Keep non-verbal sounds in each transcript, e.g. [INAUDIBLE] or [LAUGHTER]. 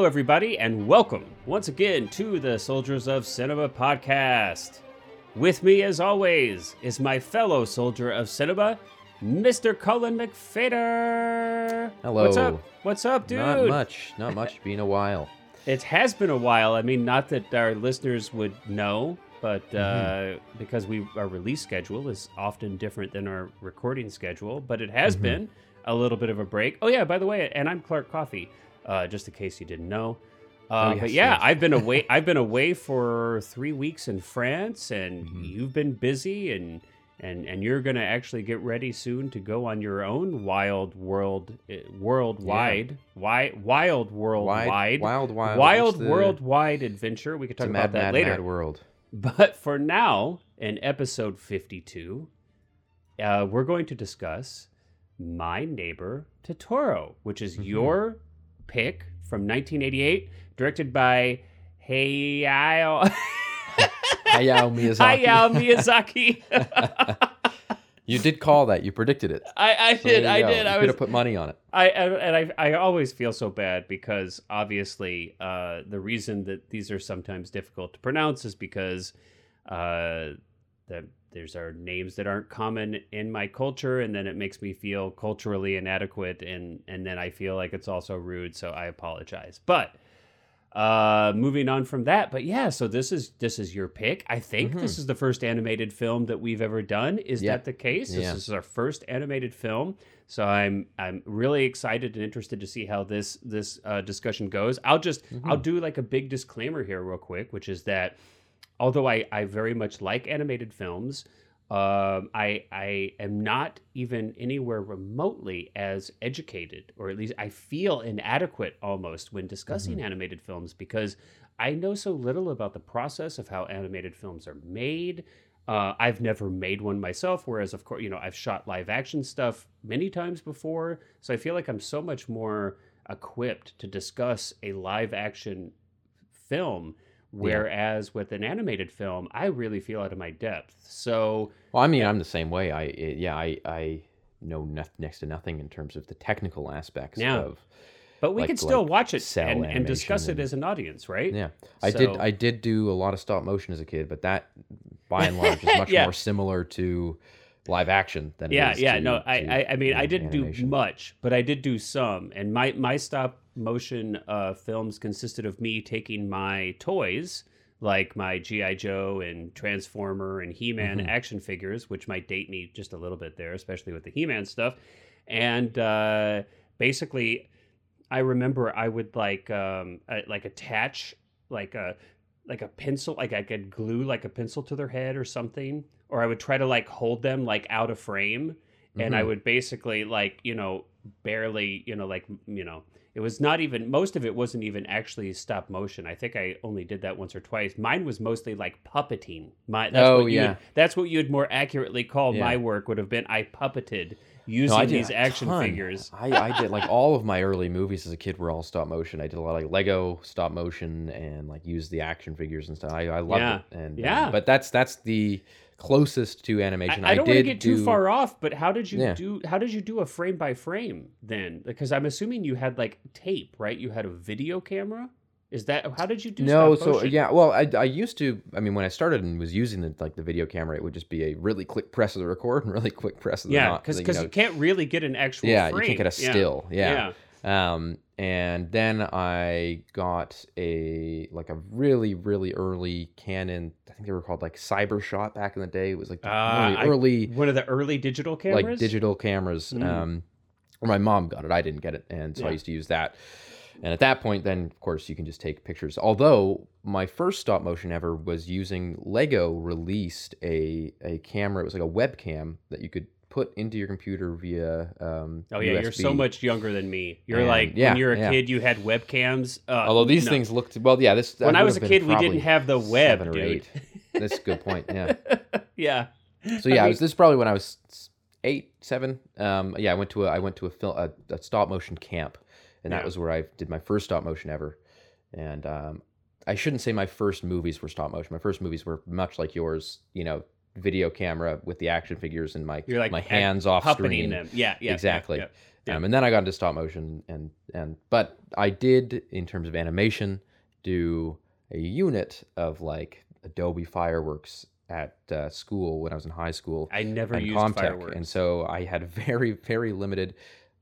Hello, everybody, and welcome once again to the Soldiers of Cinema podcast. With me, as always, is my fellow soldier of cinema, Mr. Cullen McFader. Hello. What's up? What's up, dude? Not much. Not much. Been a while. [LAUGHS] It has been a while. I mean, not that our listeners would know, but uh, Mm-hmm. because we our release schedule is often different than our recording schedule, but it has Mm-hmm. been a little bit of a break. Oh yeah, by the way, and I'm Clark Coffee, uh, just in case you didn't know. Uh, Oh, but yeah, yes. I've been away. [LAUGHS] I've been away for three weeks in France, and Mm-hmm. you've been busy, and and and you're gonna actually get ready soon to go on your own wild world, uh, worldwide, wi- wild worldwide, Wide, wild, wild. wild the- worldwide adventure. We could talk about mad, that mad, later. mad world. But for now, in episode 52, uh, we're going to discuss My Neighbor Totoro, which is Mhm. your pick from 1988, directed by Hayao, [LAUGHS] Hayao Miyazaki. Hayao [LAUGHS] Miyazaki. You did call that. You predicted it. I, I So did, I go. did. You I could was have put money on it. I and I I always feel so bad because obviously uh, the reason that these are sometimes difficult to pronounce is because uh, that there's are names that aren't common in my culture, and then it makes me feel culturally inadequate, and and then I feel like it's also rude. So I apologize, but. Uh, moving on from that, but yeah, so this is this is your pick. I think this is the first animated film that we've ever done. Is Yeah. that the case? Yeah. This is our first animated film. So I'm I'm really excited and interested to see how this this uh, discussion goes. I'll just I'll do like a big disclaimer here real quick, which is that although I I very much like animated films, um, I I am not even anywhere remotely as educated, or at least I feel inadequate almost when discussing animated films because I know so little about the process of how animated films are made. Uh, I've never made one myself, whereas, of course, you know, I've shot live action stuff many times before. So I feel like I'm so much more equipped to discuss a live action film. Whereas with an animated film, I really feel out of my depth. So, Well, I mean, I'm the same way. I it, yeah, I I know noth- next to nothing in terms of the technical aspects Yeah. of. but we Like- can still like watch it and, and discuss it and- as an audience, right? Yeah, I did. I did do a lot of stop motion as a kid, but that, by and large, is [LAUGHS] much Yeah. more similar to live action than yeah is yeah to- no I, to, I i mean i didn't do much but i did do some and my my stop motion uh films consisted of me taking my toys like my gi joe and transformer and he-man Mhm. action figures which might date me just a little bit there especially with the he-man stuff and uh basically i remember i would like um uh, like attach like a like a pencil like i could glue like a pencil to their head or something or i would try to like hold them like out of frame and i Mhm. would basically like you know barely you know like you know it was not even most of it wasn't even actually stop motion i think i only did that once or twice mine was mostly like puppeting my that's Oh, what you yeah. would, that's what you'd more accurately call Yeah. my work would have been i puppeted No, using I these action ton. figures I, I did like [LAUGHS] all of my early movies as a kid were all stop motion. I did a lot of like Lego stop motion and like used the action figures and stuff. I, I loved Yeah. it. And Yeah. um, but that's that's the closest to animation. I, I don't want to get too do- far off, but how did you Yeah. do? How did you do a frame by frame then? Because I'm assuming you had like tape, right? You had a video camera. Is that how did you do? No, so yeah, well, I, I used to. I mean, when I started and was using the like the video camera, it would just be a really quick press of the record and really quick press of the yeah, not, because you because know, you can't really get an actual. yeah, frame. you can't get a still, Yeah. yeah. Um, and then I got a like a really really early Canon. I think they were called like Cybershot back in the day. It was like the Ah, really I- early One of the early digital cameras. like digital cameras. Mm. Um, or my mom got it. I didn't get it, and so I used to use that. And at that point, then of course you can just take pictures. Although my first stop motion ever was using Lego released a a camera. It was like a webcam that you could put into your computer via. Um, Oh yeah, you're so much younger than me. You're And, like yeah, when you're a yeah. kid, you had webcams. Uh, Although these no. things looked well, yeah. This when I was a kid, we didn't have the web, seven or dude. eight. That's a good point. Yeah. [LAUGHS] yeah. So yeah, it was, this is probably when I was eight, seven. Um, yeah, I went to a I went to a, film a, a stop motion camp, and that was where I did my first stop motion ever. And um, I shouldn't say my first movies were stop motion. My first movies were much like yours. You know, video camera with the action figures and my You're like my hands off screen. them. Yeah, yeah, exactly. Yeah, yeah. Um, and then I got into stop motion and and but I did in terms of animation do a unit of like Adobe fireworks at uh, school when I was in high school I never used Comtech, fireworks. and so I had [LAUGHS] very very limited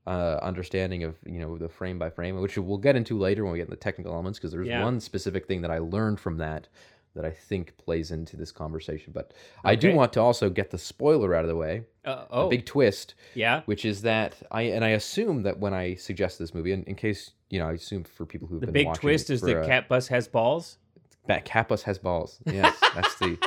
uh, understanding of you know the frame by frame, which we'll get into later when we get into the technical elements because there's Yeah. one specific thing that I learned from that that I think plays into this conversation. But I do want to also get the spoiler out of the way, Uh, a oh, big twist, yeah. which is that I and I assume that when I suggest this movie, in, in case you know, I assume for people who've The been big watching twist is that a- Cat Bus has balls. that Cat Bus has balls. Yes, that's the.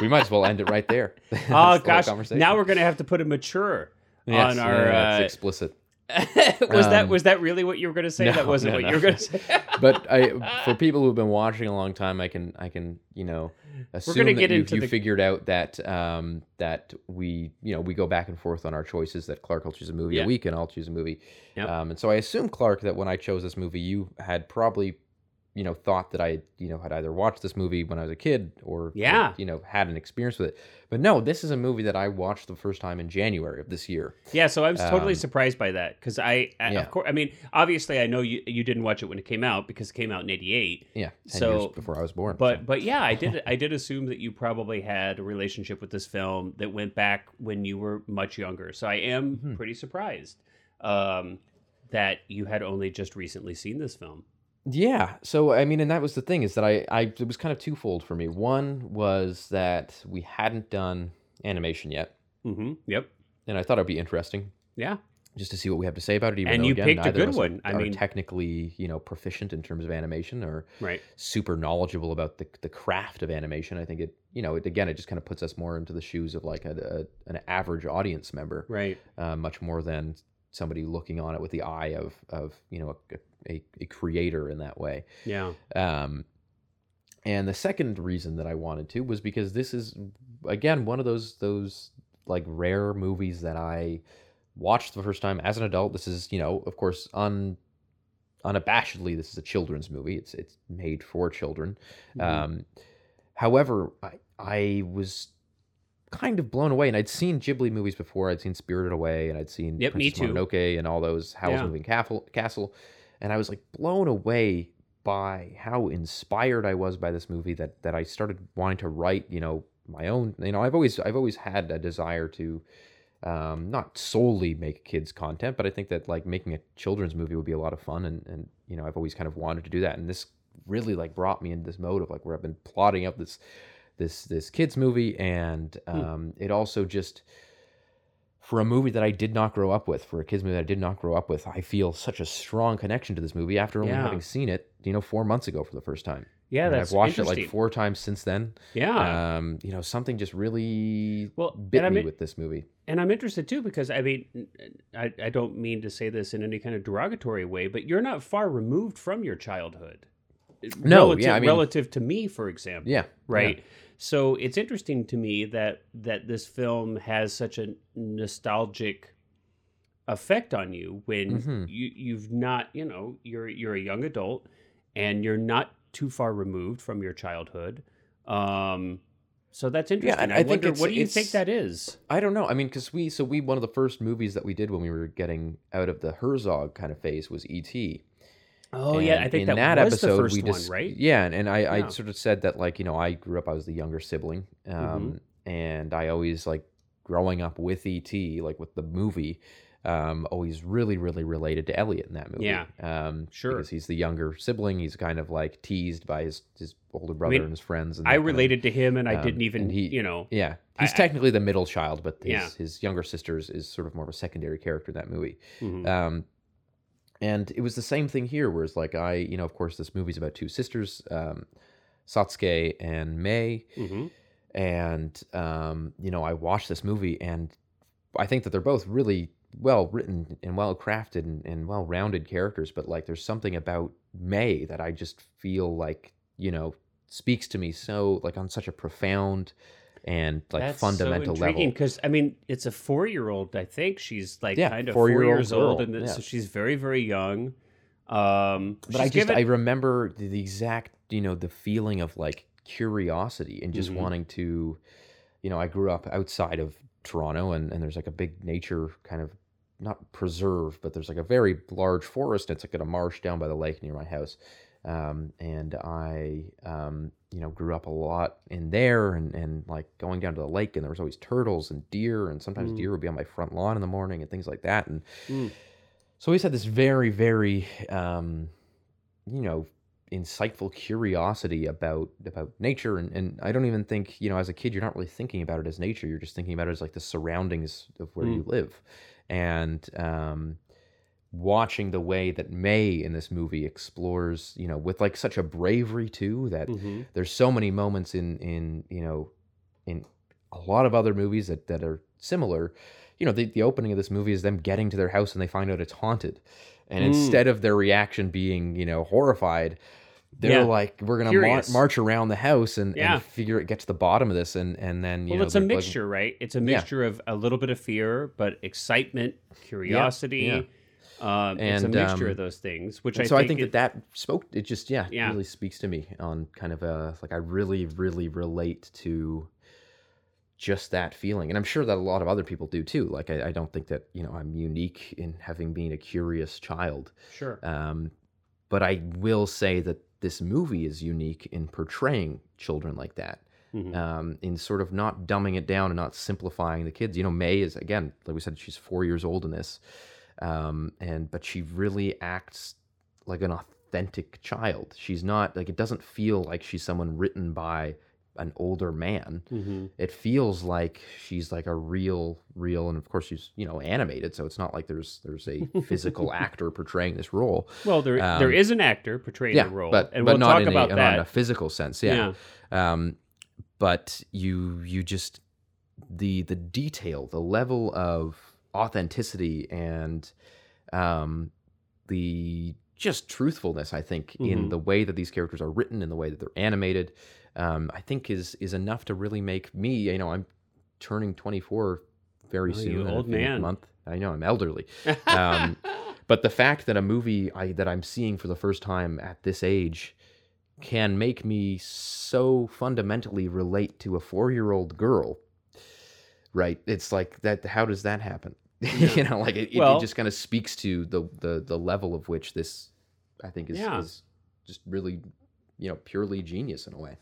we might as well end it right there. [LAUGHS] Oh gosh! Now we're gonna have to put a mature Yes, on our. yeah, that's uh, explicit. [LAUGHS] was that Um, was that really what you were gonna say? no, that wasn't no, what no. you were gonna [LAUGHS] say. but I, [LAUGHS] for people who've been watching a long time, I can, I can, you know, assume gonna that get you, into you the- figured out that, um, that we, you know, we go back and forth on our choices. That Clark will choose a movie Yeah. a week, and I'll choose a movie. Yep. Um, and so I assume Clark that when I chose this movie, you had probably, you know, thought that I, you know, had either watched this movie when I was a kid or, Yeah. you know, had an experience with it. But no, this is a movie that I watched the first time in January of this year. Yeah, so I was totally Um, surprised by that because I, I Yeah. of course, I mean, obviously, I know you you didn't watch it when it came out because it came out in '88. Yeah, So- before I was born. But so. but yeah, I did [LAUGHS] I did assume that you probably had a relationship with this film that went back when you were much younger. So I am Mhm. pretty surprised um, that you had only just recently seen this film. Yeah. So I mean, and that was the thing is that I, I it was kind of twofold for me. One was that we hadn't done animation yet, Mm-hmm. Yep. and I thought it'd be interesting Yeah. just to see what we have to say about it. Even And though, you again, picked a good one. I mean- technically, you know, proficient in terms of animation or Right. super knowledgeable about the the craft of animation. I think it, you know, it again, it just kind of puts us more into the shoes of like a, a an average audience member, Right. uh, much more than somebody looking on it with the eye of of you know a, a, a creator in that way. Yeah. Um, and the second reason that I wanted to was because this is again one of those those like rare movies that I watched the first time as an adult. This is you know of course un unabashedly this is a children's movie. It's it's made for children. Mhm. Um, however, I I was kind of blown away, and I'd seen Ghibli movies before. I'd seen Spirited Away, and I'd seen Yep, Princess. Mononoke, and all those Howl's Yeah. Moving Castle, Castle, and I was like blown away by how inspired I was by this movie that that I started wanting to write. You know, my own. You know, I've always I've always had a desire to. Um, not solely make kids content, but I think that like making a children's movie would be a lot of fun, and and you know I've always kind of wanted to do that, and this really like brought me into this mode of like where I've been plotting up this this this kids movie and Hmm. um, it also just for a movie that I did not grow up with for a kids movie that I did not grow up with I feel such a strong connection to this movie after only Yeah. having seen it you know four months ago for the first time Yeah, And that's I've watched it like four times since then yeah. um, you know something just really Well, bit me mean- with this movie And I'm interested too because I mean, I, I don't mean to say this in any kind of derogatory way, but you're not far removed from your childhood. No, relative, yeah, I mean- relative to me, for example. yeah Right. So it's interesting to me that that this film has such a nostalgic effect on you when Mhm. you you've not you know you're you're a young adult and you're not too far removed from your childhood. Um, so that's interesting. and I, I think wonder what do you think that is? I don't know. I mean, because we so we one of the first movies that we did when we were getting out of the Herzog kind of phase was E.T. Oh yeah, I think in that, that, was episode the first we one, just right? yeah, and, and I, Yeah. I sort of said that like you know I grew up I was the younger sibling, Mm-hmm. um, and I always like growing up with ET like with the movie, um, always really really related to Elliott in that movie. Yeah. um, Sure. because he's the younger sibling. He's kind of like teased by his his older brother mean, and his friends. And I that kind of- related to him, and I um, didn't even, he- you know, yeah, he's I- technically the middle child, but his, Yeah. his younger sister is, is sort of more of a secondary character in that movie. mhm. And it was the same thing here, whereas like I, you know, of course, this movie's about two sisters, um, Satsuki and Mei, Mhm. and um, you know, I watched this movie, and I think that they're both really well written and well crafted and, and well rounded characters. But like, there's something about May that I just feel like you know speaks to me so like on such a profound and like That's fundamental so level. because I mean, it's a four-year-old. I think she's like Yeah, kind of 4 four-year-old years old, girl, and yeah. so she's very, very young. Um, but I just given- I remember the, exact you know the feeling of like curiosity and just Mhm. wanting to you know, I grew up outside of Toronto, and and there's like a big nature kind of not preserve, but there's like a very large forest. It's like in a marsh down by the lake near my house. Um, and I, um, you know, grew up a lot in there and, and like going down to the lake and there was always turtles and deer and sometimes Mm. deer would be on my front lawn in the morning and things like that. And Mm. so I always had this very, very, um, you know, insightful curiosity about about nature and, and I don't even think, you know, as a kid you're not really thinking about it as nature. You're just thinking about it as like the surroundings of where you live. And um watching the way that May in this movie explores, you know, with like such a bravery too that hmm there's so many moments in in you know in a lot of other movies that that are similar you know the, the opening of this movie is them getting to their house and they find out it's haunted and Mm. instead of their reaction being you know horrified they're Yeah. like we're gonna mar- march around the house and, Yeah. and figure it get to the bottom of this and and then you Well, know it's a they're like- mixture, right? It's a Yeah. mixture of a little bit of fear, but excitement, curiosity. Yeah. Um, it's a mixture um, of those things, which I so think I think it- that that spoke. It just yeah, Yeah. really speaks to me on kind of a like I really really relate to just that feeling, and I'm sure that a lot of other people do too. Like I, I don't think that you know I'm unique in having been a curious child, sure. um, but I will say that this movie is unique in portraying children like that. Mhm. Um, in sort of not dumbing it down and not simplifying the kids. You know, May is again, like we said, she's four years old in this, um, and but she really acts like an authentic child. She's not like it doesn't feel like she's someone written by an older man. Mhm. It feels like she's like a real, real, and of course she's you know animated, so it's not like there's there's a [LAUGHS] physical actor portraying this role. Well, there um, there is an actor portraying yeah, the role, but and but we'll not talk in about a, that. not in a physical sense. Yeah. Um, but you you just the the detail, the level of authenticity and um, the just truthfulness, I think, in Mhm. the way that these characters are written, in the way that they're animated, um, I think is is enough to really make me. You know, I'm turning 24 very Oh, soon. in old in man. month. I know I'm elderly. [LAUGHS] um, But the fact that a movie I, that I'm seeing for the first time at this age can make me so fundamentally relate to a four year old girl, right? It's like that. How does that happen? [LAUGHS] you know, like it, it- Well- it just kind of speaks to the, the the level of which this, I think, is, Yeah. is just really, you know, purely genius in a way.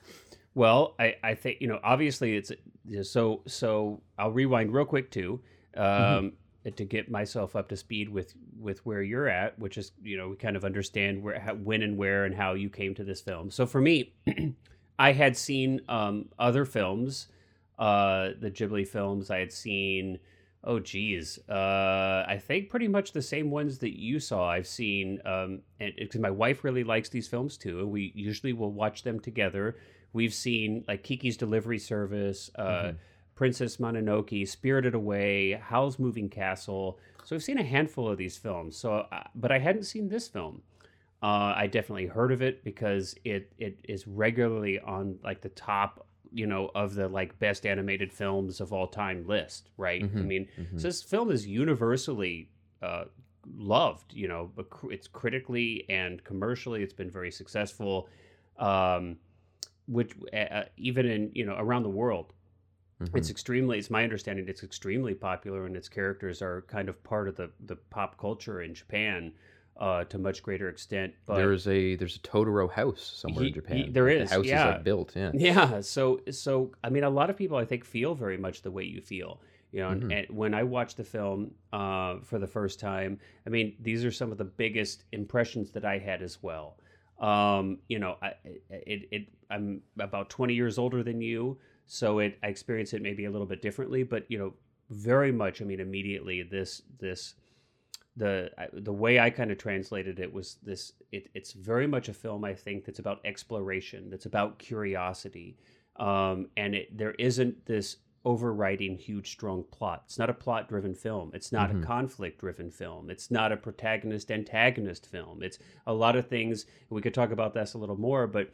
Well, I, I think you know obviously it's so so. I'll rewind real quick too, um, Mm-hmm. to get myself up to speed with with where you're at, which is you know we kind of understand where how, when and where and how you came to this film. So for me, [CLEARS THROAT] I had seen um, other films, uh, the Ghibli films. I had seen. Oh geez, uh, I think pretty much the same ones that you saw. I've seen, um, and because my wife really likes these films too, and we usually will watch them together. We've seen like Kiki's Delivery Service, uh, Mhm. Princess Mononoke, Spirited Away, Howl's Moving Castle. So I've seen a handful of these films. So, uh, but I hadn't seen this film. Uh, I definitely heard of it because it it is regularly on like the top, you know, of the like best animated films of all time list. Right? I Mhm. mean, Mhm. so this film is universally uh, loved. You know, but it's critically and commercially, it's been very successful. Um, which uh, even in you know around the world, it's Mhm. extremely. It's my understanding it's extremely popular, and its characters are kind of part of the the pop culture in Japan uh, to much greater extent. But there's a there's a Totoro house somewhere He- in Japan. he- there is, The house is like built. Yeah. Yeah, so so I mean, a lot of people I think feel very much the way you feel. You know, and, Mhm. and when I watched the film uh, for the first time, I mean, these are some of the biggest impressions that I had as well. Um, you know, I, it, it I'm about 20 years older than you, so it I experience it maybe a little bit differently, but you know, very much. I mean, immediately this this the the way I kind of translated it was this. It, it's very much a film I think that's about exploration, that's about curiosity, um, and it there isn't this overriding huge strong plot. It's not a plot driven film. It's not Mhm. a conflict driven film. It's not a protagonist antagonist film. It's a lot of things. We could talk about this a little more, but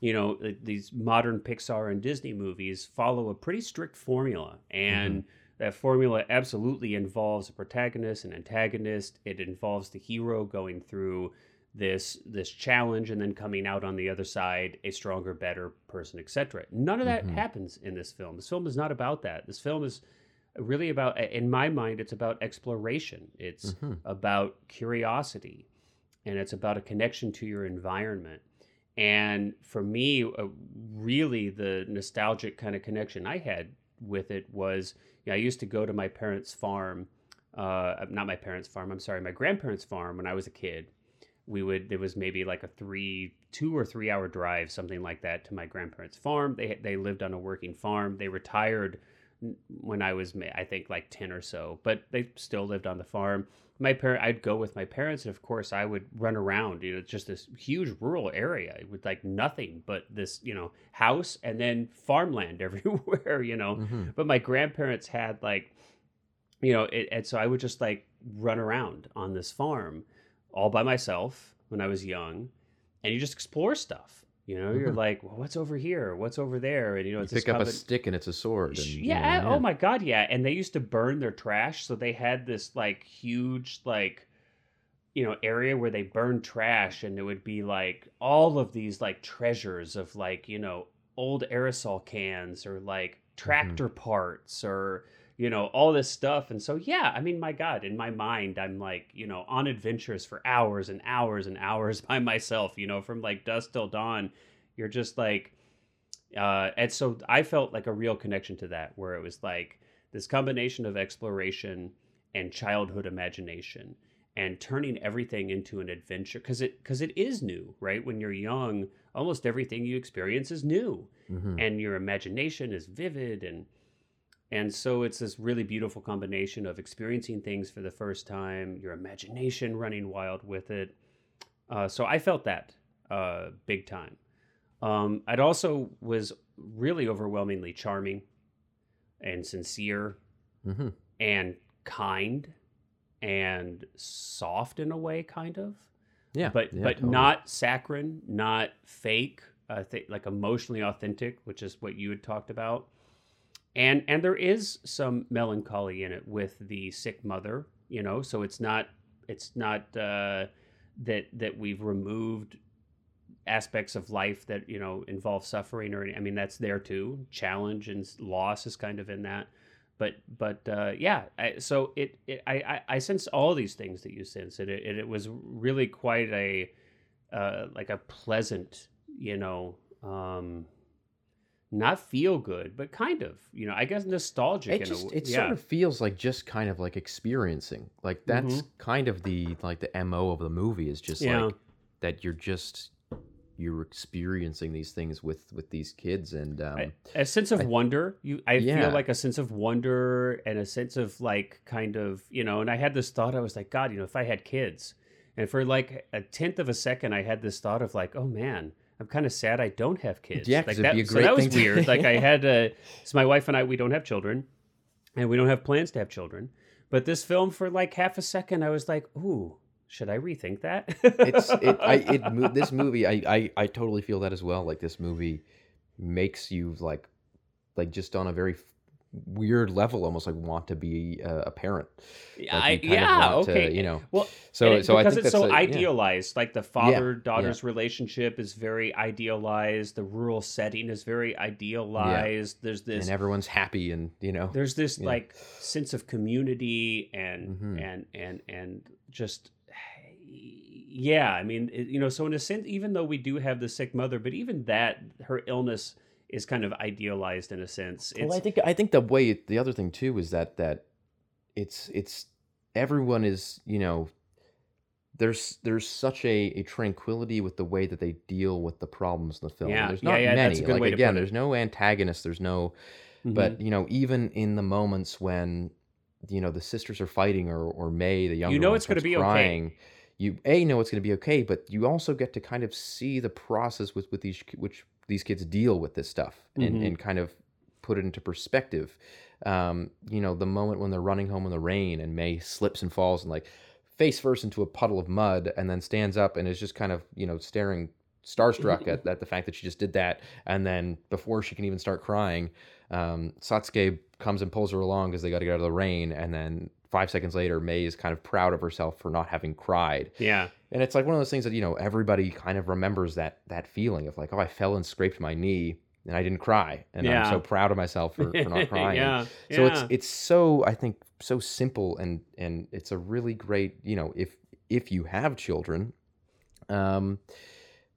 you know these modern Pixar and Disney movies follow a pretty strict formula, and that formula absolutely involves a protagonist and antagonist. It involves the hero going through this this challenge and then coming out on the other side a stronger better person etc none of that Mhm. happens in this film this film is not about that this film is really about in my mind it's about exploration it's Mhm. about curiosity and it's about a connection to your environment and for me uh, really the nostalgic kind of connection i had with it was you know, i used to go to my parents farm uh, not my parents farm i'm sorry my grandparents farm when i was a kid. We would there was maybe like a three two or three hour drive something like that to my grandparents farm. They they lived on a working farm. They retired when i was i think like 10 or so but they still lived on the farm. My parent i'd go with my parents and of course i would run around you know just this huge rural area with like nothing but this you know house and then farmland [LAUGHS] everywhere you know? Mhm. but my grandparents had like you know it, and so i would just like run around on this farm all by myself when i was young and you just explore stuff you know you're Mhm. like well, what's over here what's over there and you know You pick up a stick and it's a sword. And, Sh- you yeah, know, oh my god yeah and they used to burn their trash so they had this like huge like you know area where they burned trash and it would be like all of these like treasures of like you know old aerosol cans or like tractor parts or you know all this stuff and so yeah i mean my god in my mind i'm like you know on adventures for hours and hours and hours [LAUGHS] by myself you know from like dusk till dawn you're just like uh, and so I felt like a real connection to that, where it was like this combination of exploration and childhood imagination, and turning everything into an adventure because it because it is new, right? When you're young, almost everything you experience is new, Mhm. and your imagination is vivid and and so it's this really beautiful combination of experiencing things for the first time, your imagination running wild with it. Uh, so I felt that uh, big time. Um, it also was really overwhelmingly charming and sincere Mhm. and kind and soft in a way, kind of Yeah. but yeah, but totally. not saccharine, not fake. I think like emotionally authentic, which is what you had talked about. And and there is some melancholy in it with the sick mother, you know. So it's not it's not uh, that that we've removed aspects of life that you know involve suffering or any, I mean that's there too. Challenge and loss is kind of in that. But but uh, yeah, I, so it, it I, I sense all these things that you sense. It it, it was really quite a uh, like a pleasant, you know, um, not feel good, but kind of, you know, I guess nostalgic. it in a just it yeah. sort of feels like just kind of like experiencing like that's kind of the like the mo of the movie is just Yeah. like that you're just you're experiencing these things with with these kids and um I- a sense of I- wonder. You, I Yeah. feel like a sense of wonder and a sense of like kind of, you know. And I had this thought. I was like, God, you know, if I had kids, and for like a tenth of a second, I had this thought of like, oh man, I'm kind of sad I don't have kids. Yeah, like that, be a so that was to- weird. like I [LAUGHS] had a, so my wife and I, we don't have children, and we don't have plans to have children. But this film, for like half a second, I was like, ooh, should I rethink that? it's it I it [LAUGHS] this movie I, I I totally feel that as well like this movie makes you like like just on a very weird level almost like want to be a, parent Yeah, like I, you kind of yeah, want to, okay. you know Well, so it- so I because think it's so a- yeah. idealized, like the father daughter's relationship is very idealized. The rural setting is very idealized. There's this and everyone's happy and you know there's this Yeah. like sense of community and Mhm. and and and just yeah. I mean, you know, so in a sense, even though we do have the sick mother, but even that her illness is kind of idealized in a sense. It's well, I think I think the way the other thing too is that that it's it's everyone is you know there's there's such a, a tranquility with the way that they deal with the problems in the film. Yeah, there's yeah, not yeah, many. that's a good like way again, there's no antagonist. There's no Mhm. but you know even in the moments when you know the sisters are fighting or or May the younger know one it's gonna starts be okay. crying. You a know it's going to be okay, but you also get to kind of see the process with with these which these kids deal with this stuff and Mhm. and kind of put it into perspective. Um, you know, the moment when they're running home in the rain and May slips and falls and like face first into a puddle of mud and then stands up and is just kind of, you know, staring starstruck at, [LAUGHS] at the fact that she just did that. And then before she can even start crying, um, Satsuki comes and pulls her along because they got to get out of the rain and then five seconds later, May is kind of proud of herself for not having cried. Yeah. And it's like one of those things that, you know, everybody kind of remembers that that feeling of like, oh, I fell and scraped my knee and I didn't cry. And Yeah. I'm so proud of myself for, for not [LAUGHS] crying. yeah. So yeah. it's it's so I think so simple and and it's a really great, you know, if if you have children, um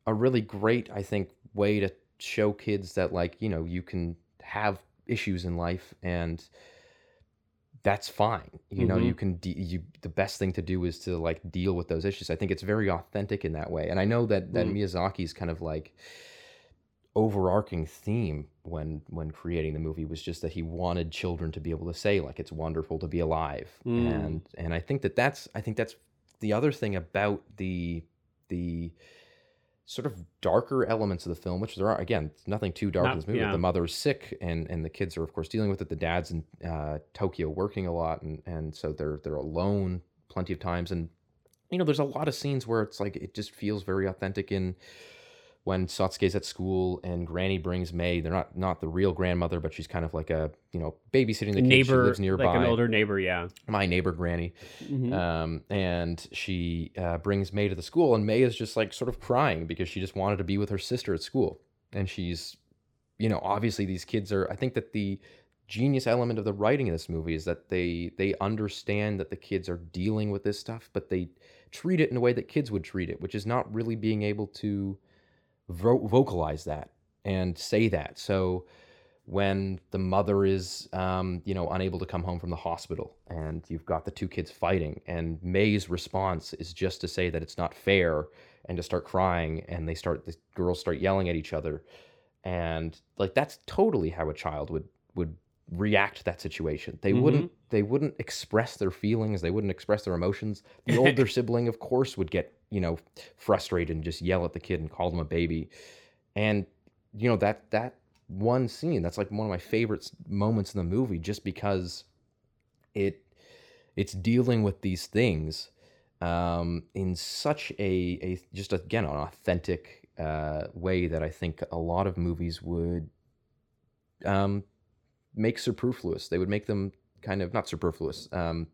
a really great I think way to show kids that like, you know, you can have issues in life and that's fine. You know, Mhm. you can de- you the best thing to do is to like deal with those issues. I think it's very authentic in that way. And I know that that Mm. Miyazaki's kind of like overarching theme when when creating the movie was just that he wanted children to be able to say like it's wonderful to be alive Mm. and and i think that that's i think that's the other thing about the the sort of darker elements of the film which there are again nothing too dark Not- in this movie yeah. the mother's sick and and the kids are of course dealing with it the dad's in uh, tokyo working a lot and and so they're they're alone plenty of times and you know there's a lot of scenes where it's like it just feels very authentic in when Satsuki's at school and Granny brings May. They're not not the real grandmother, but she's kind of like a you know babysitting the neighbor, lives nearby. like an older neighbor. Yeah. My neighbor Granny, Mhm. um, and she uh, brings May to the school, and May is just like sort of crying because she just wanted to be with her sister at school, and she's, you know, obviously these kids are. I think that the genius element of the writing of this movie is that they they understand that the kids are dealing with this stuff, but they treat it in a way that kids would treat it, which is not really being able to vo- vocalize that and say that. So when the mother is, um, you know, unable to come home from the hospital, and you've got the two kids fighting, and May's response is just to say that it's not fair, and to start crying, and they start the girls start yelling at each other, and like that's totally how a child would would react to that situation. They wouldn't they wouldn't express their feelings, they wouldn't express their emotions. The [LAUGHS] older sibling, of course, would get you know frustrated and just yell at the kid and call them a baby, and you know that that one scene that's like one of my favorite moments in the movie just because it it's dealing with these things um, in such a, a just again an authentic uh, way that I think a lot of movies would um, make superfluous. They would make them kind of not superfluous. Um,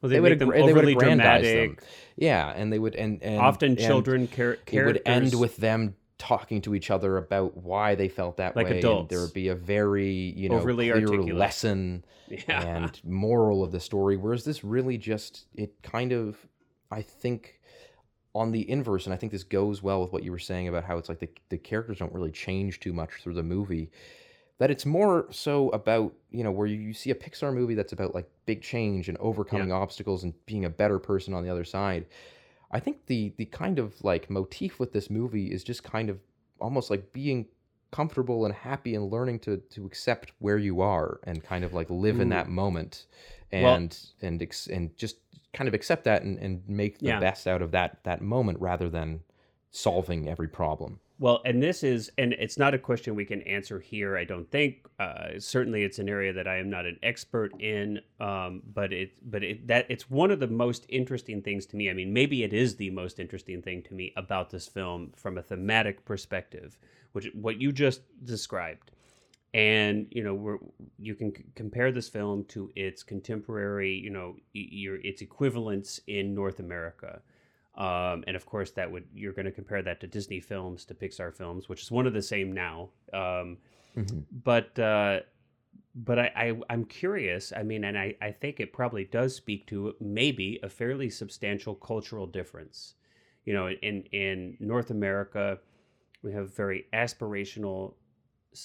Well, they they, would make them would overly aggrandize them. yeah, and they would and, and Often and children char- It would end with them talking to each other about why they felt that Like way. and adults. there would be a very you know Overly clear articulate. lesson yeah. and moral of the story. Whereas this really just it kind of I think on the inverse, and I think this goes well with what you were saying about how it's like the the characters don't really change too much through the movie. That it's more so about you know where you, you see a Pixar movie that's about like big change and overcoming obstacles and being a better person on the other side. I think the the kind of like motif with this movie is just kind of almost like being comfortable and happy and learning to to accept where you are and kind of like live in mm. that moment Well- and and ex- and just kind of accept that and, and make the Yeah. best out of that that moment rather than solving every problem. Well, and this is, and it's not a question we can answer here. I don't think. Uh, certainly, it's an area that I am not an expert in. Um, but it, but it, that it's one of the most interesting things to me. I mean, maybe it is the most interesting thing to me about this film from a thematic perspective, which what you just described. And you know, we're, you can c- compare this film to its contemporary, you know, your its equivalents in North America. Um, and of course, that would you're going to compare that to Disney films, to Pixar films, which is one of the same now. Um, but uh, but I, I I'm curious. I mean, and I I think it probably does speak to maybe a fairly substantial cultural difference. You know, in in North America, we have very aspirational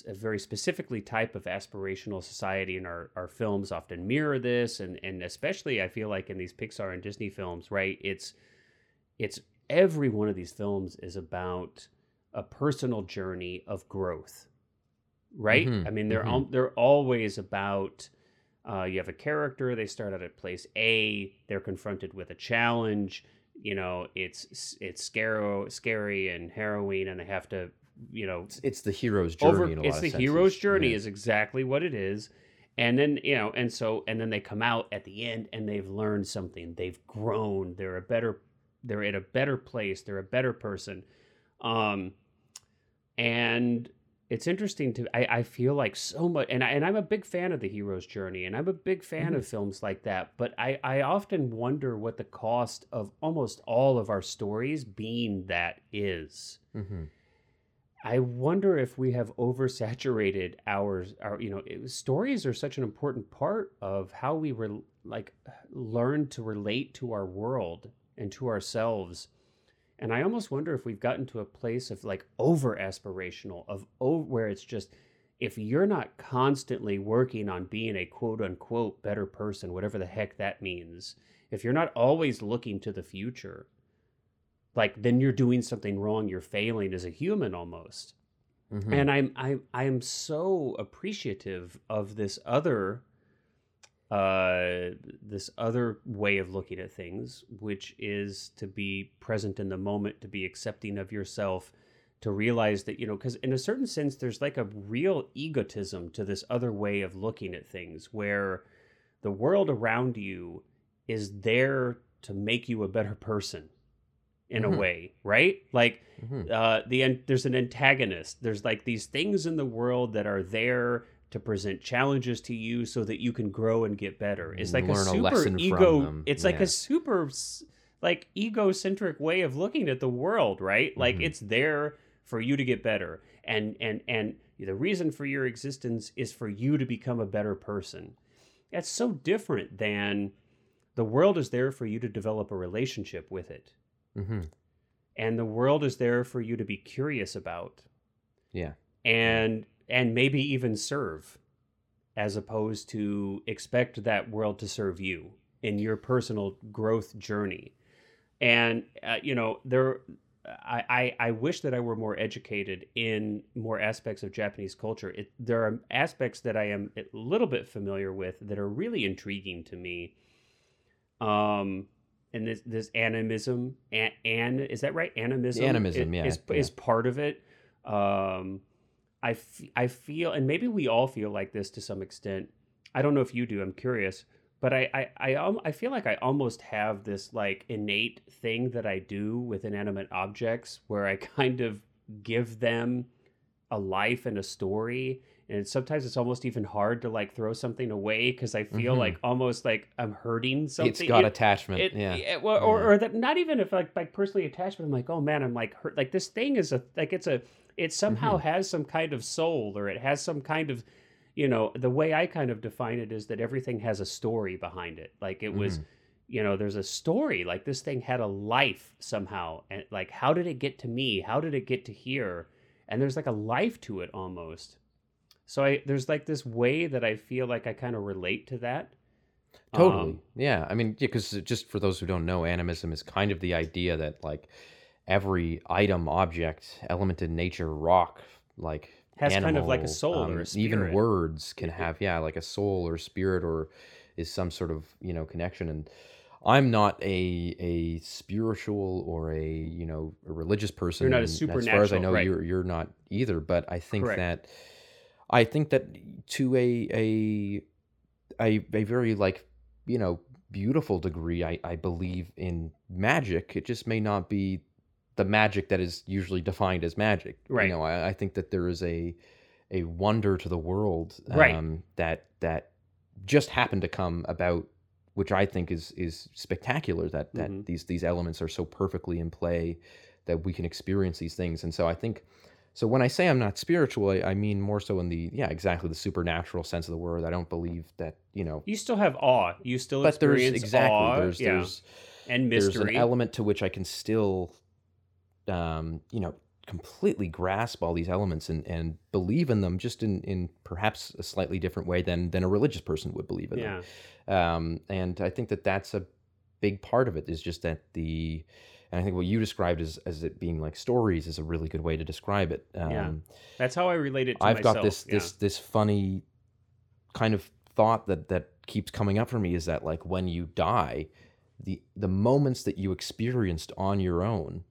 a very specifically type of aspirational society and our, our films often mirror this and and especially I feel like in these Pixar and Disney films right it's it's every one of these films is about a personal journey of growth right Mhm, I mean they're mhm. al- they're always about uh, you have a character they start out at place A they're confronted with a challenge you know it's it's scary scary and harrowing and they have to you know It's, it's the hero's journey. over in a lot it's the senses. hero's journey Yeah. is exactly what it is and then you know and so and then they come out at the end and they've learned something they've grown they're a better they're in a better place they're a better person. Um and it's interesting to I, I feel like so much and I, and I'm a big fan of the hero's journey and I'm a big fan Mhm. of films like that but I I often wonder what the cost of almost all of our stories being that is. Hmm I wonder if we have oversaturated our our you know it, stories are such an important part of how we re, like learn to relate to our world and to ourselves. And I almost wonder if we've gotten to a place of like over aspirational of over where it's just if you're not constantly working on being a quote unquote better person whatever the heck that means if you're not always looking to the future like then you're doing something wrong you're failing as a human almost. Hmm and i'm i i am so appreciative of this other uh this other way of looking at things which is to be present in the moment to be accepting of yourself to realize that you know because in a certain sense there's like a real egotism to this other way of looking at things where the world around you is there to make you a better person in Mhm. a way right like hmm uh, the there's an antagonist. There's like these things in the world that are there to present challenges to you so that you can grow and get better. It's like a Learn a super lesson ego. It's like a super like egocentric way of looking at the world, right? Like Mhm. it's there for you to get better, and and and the reason for your existence is for you to become a better person. That's so different than the world is there for you to develop a relationship with it hmm and the world is there for you to be curious about Yeah. and and maybe even serve as opposed to expect that world to serve you in your personal growth journey. And uh, you know there I, I i wish that i were more educated in more aspects of japanese culture. It, there are aspects that i am a little bit familiar with that are really intriguing to me. Um and this this animism and, and is that right? Animism Animism, i- yeah, is, yeah. is part of it. Um I, f- I feel and maybe we all feel like this to some extent i don't know if you do i'm curious but i i i, um, I feel like i almost have this like innate thing that i do with inanimate objects where i [LAUGHS] kind of give them a life and a story and sometimes it's almost even hard to like throw something away because i feel Mhm. like almost like i'm hurting something It's got It- attachment. it, yeah. well, or, Yeah. or that not even if like like personally attached, but I'm like, oh man, I'm like hurt. Like this thing is a like it's a it somehow Mm-hmm. has some kind of soul, or it has some kind of, you know, the way I kind of define it is that everything has a story behind it. Like it was, Mhm. you know, there's a story. Like this thing had a life somehow, and like how did it get to me? How did it get to here? And there's like a life to it almost. So I there's like this way that I feel like I kind of relate to that. Totally. Um, yeah. I mean, yeah, because just for those who don't know, animism is kind of the idea that like every item, object, element in nature, rock, like Has kind of like a animal, soul or a um, spirit. Even words can have, yeah, like a soul or spirit or is some sort of you know connection. And I'm not a a spiritual or a you know a religious person. You're not a and As far as I know, right. you're you're not either. But I think Correct. that I think that to a a a, a very like you know beautiful degree I, I believe in magic it just may not be the magic that is usually defined as magic Right. you know I, I think that there is a a wonder to the world Right. um, that that just happened to come about which I think is is spectacular that that Mhm. these these elements are so perfectly in play that we can experience these things and so I think so when I say I'm not spiritual, I, I mean more so in the yeah exactly the supernatural sense of the word. I don't believe that you know, You still have awe. You still but there's exactly awe. there's yeah. there's and mystery. there's an element to which I can still, um, you know, completely grasp all these elements and and believe in them just in in perhaps a slightly different way than than a religious person would believe in yeah. them. Um, and I think that that's a big part of it is just that the and I think what you described as as it being like stories is a really good way to describe it. Um, Yeah. That's how I relate it to I've myself. got this yeah. this this funny kind of thought that that keeps coming up for me is that like when you die, the the moments that you experienced on your own,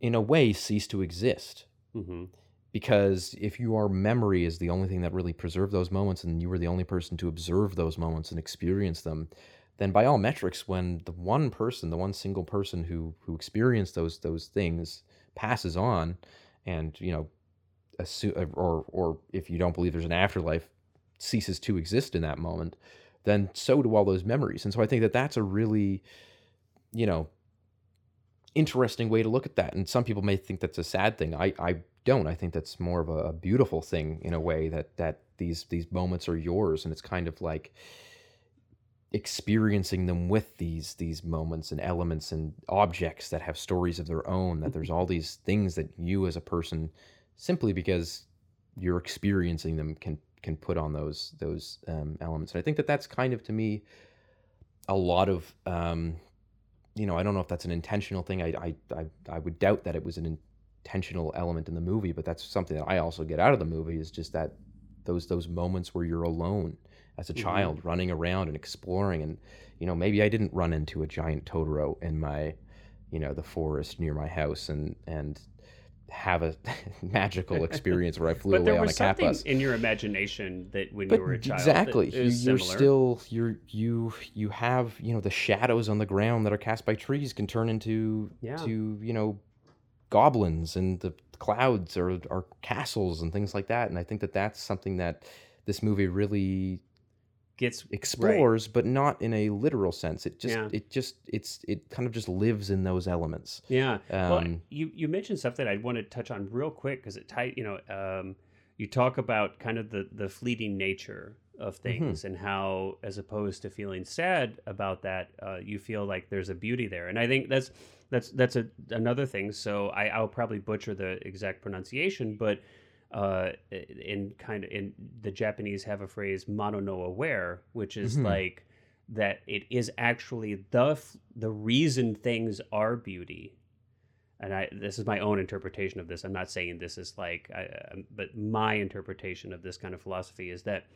in a way, cease to exist. Mhm. Because if your memory is the only thing that really preserved those moments, and you were the only person to observe those moments and experience them, then by all metrics, when the one person, the one single person who who experienced those those things passes on, and you know assume or or if you don't believe there's an afterlife ceases to exist in that moment then so do all those memories and so i think that that's a really you know interesting way to look at that and some people may think that's a sad thing. I i don't. I think that's more of a, beautiful thing in a way that that these these moments are yours and it's kind of like experiencing them with these these moments and elements and objects that have stories of their own that there's all these things that you as a person simply because you're experiencing them can can put on those those um, elements. And i think that that's kind of to me a lot of um, you know i don't know if that's an intentional thing I, I i i would doubt that it was an intentional element in the movie but that's something that i also get out of the movie is just that those those moments where you're alone as a Mhm. child running around and exploring and you know maybe i didn't run into a giant totoro in my you know the forest near my house and and have a [LAUGHS] magical [LAUGHS] experience where i flew away on a was something cat bus in your imagination that when but you were a child exactly you, similar. still you're you you have you know the shadows on the ground that are cast by trees can turn into Yeah. to you know goblins and the clouds are are castles and things like that and i think that that's something that this movie really gets explores but not in a literal sense it just Yeah. it just it's it kind of just lives in those elements Yeah. well, um you you mentioned something I'd want to touch on real quick because it tight. You know, um, you talk about kind of the the fleeting nature of Mm-hmm. things and how, as opposed to feeling sad about that, uh, you feel like there's a beauty there. And I think that's that's that's a, another thing. So I, I'll probably butcher the exact pronunciation, but uh, in kind of in the Japanese have a phrase "mono no aware," which is Mhm. like that it is actually the f- the reason things are beauty and I this is my own interpretation of this. I'm not saying this is like, I, um, but my interpretation of this kind of philosophy is that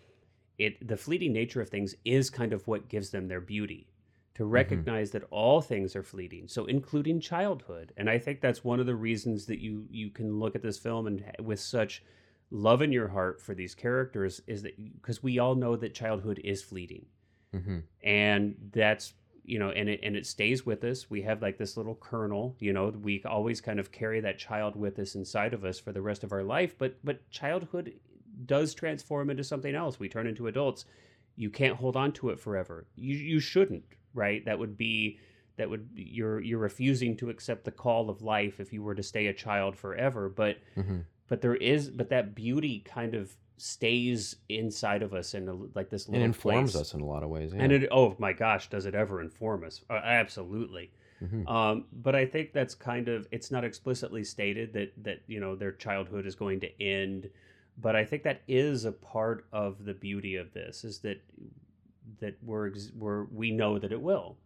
it the fleeting nature of things is kind of what gives them their beauty. To recognize that all things are fleeting, so including childhood, and I think that's one of the reasons that you you can look at this film and with such love in your heart for these characters is that because we all know that childhood is fleeting. Mhm. and that's you know and it and it stays with us. We have like this little kernel you know we always kind of carry that child with us inside of us for the rest of our life but but childhood does transform into something else. We turn into adults. You can't hold on to it forever. You you shouldn't right that would be that would you're you're refusing to accept the call of life if you were to stay a child forever but Mhm. but there is but that beauty kind of stays inside of us in a, like this it informs place. us in a lot of ways yeah. And it, oh my gosh, does it ever inform us? Uh, absolutely. Mhm. Um, but I think that's kind of it's not explicitly stated that that you know their childhood is going to end, but I think that is a part of the beauty of this is that that we're we're we know that it will,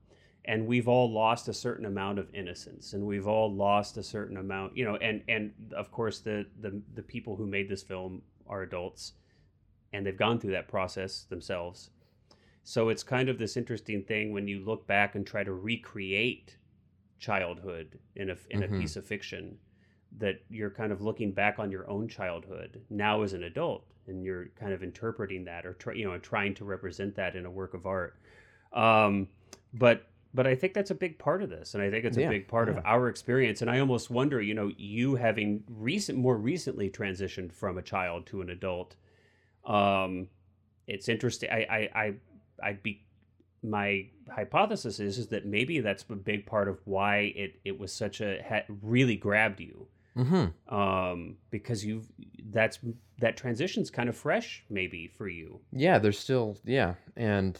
and we've all lost a certain amount of innocence, and we've all lost a certain amount, you know, and and of course the the the people who made this film are adults, and they've gone through that process themselves. So it's kind of this interesting thing when you look back and try to recreate childhood in a in Mhm. a piece of fiction that you're kind of looking back on your own childhood now as an adult and you're kind of interpreting that or try, you know trying to represent that in a work of art. Um, but but I think that's a big part of this and I think it's a Yeah, big part yeah. of our experience and I almost wonder you know you having recent more recently transitioned from a child to an adult um, it's interesting I I, I I'd be my hypothesis is is that maybe that's a big part of why it it was such a had really grabbed you Mhm. um because you've that's that transition's kind of fresh maybe for you yeah there's still yeah and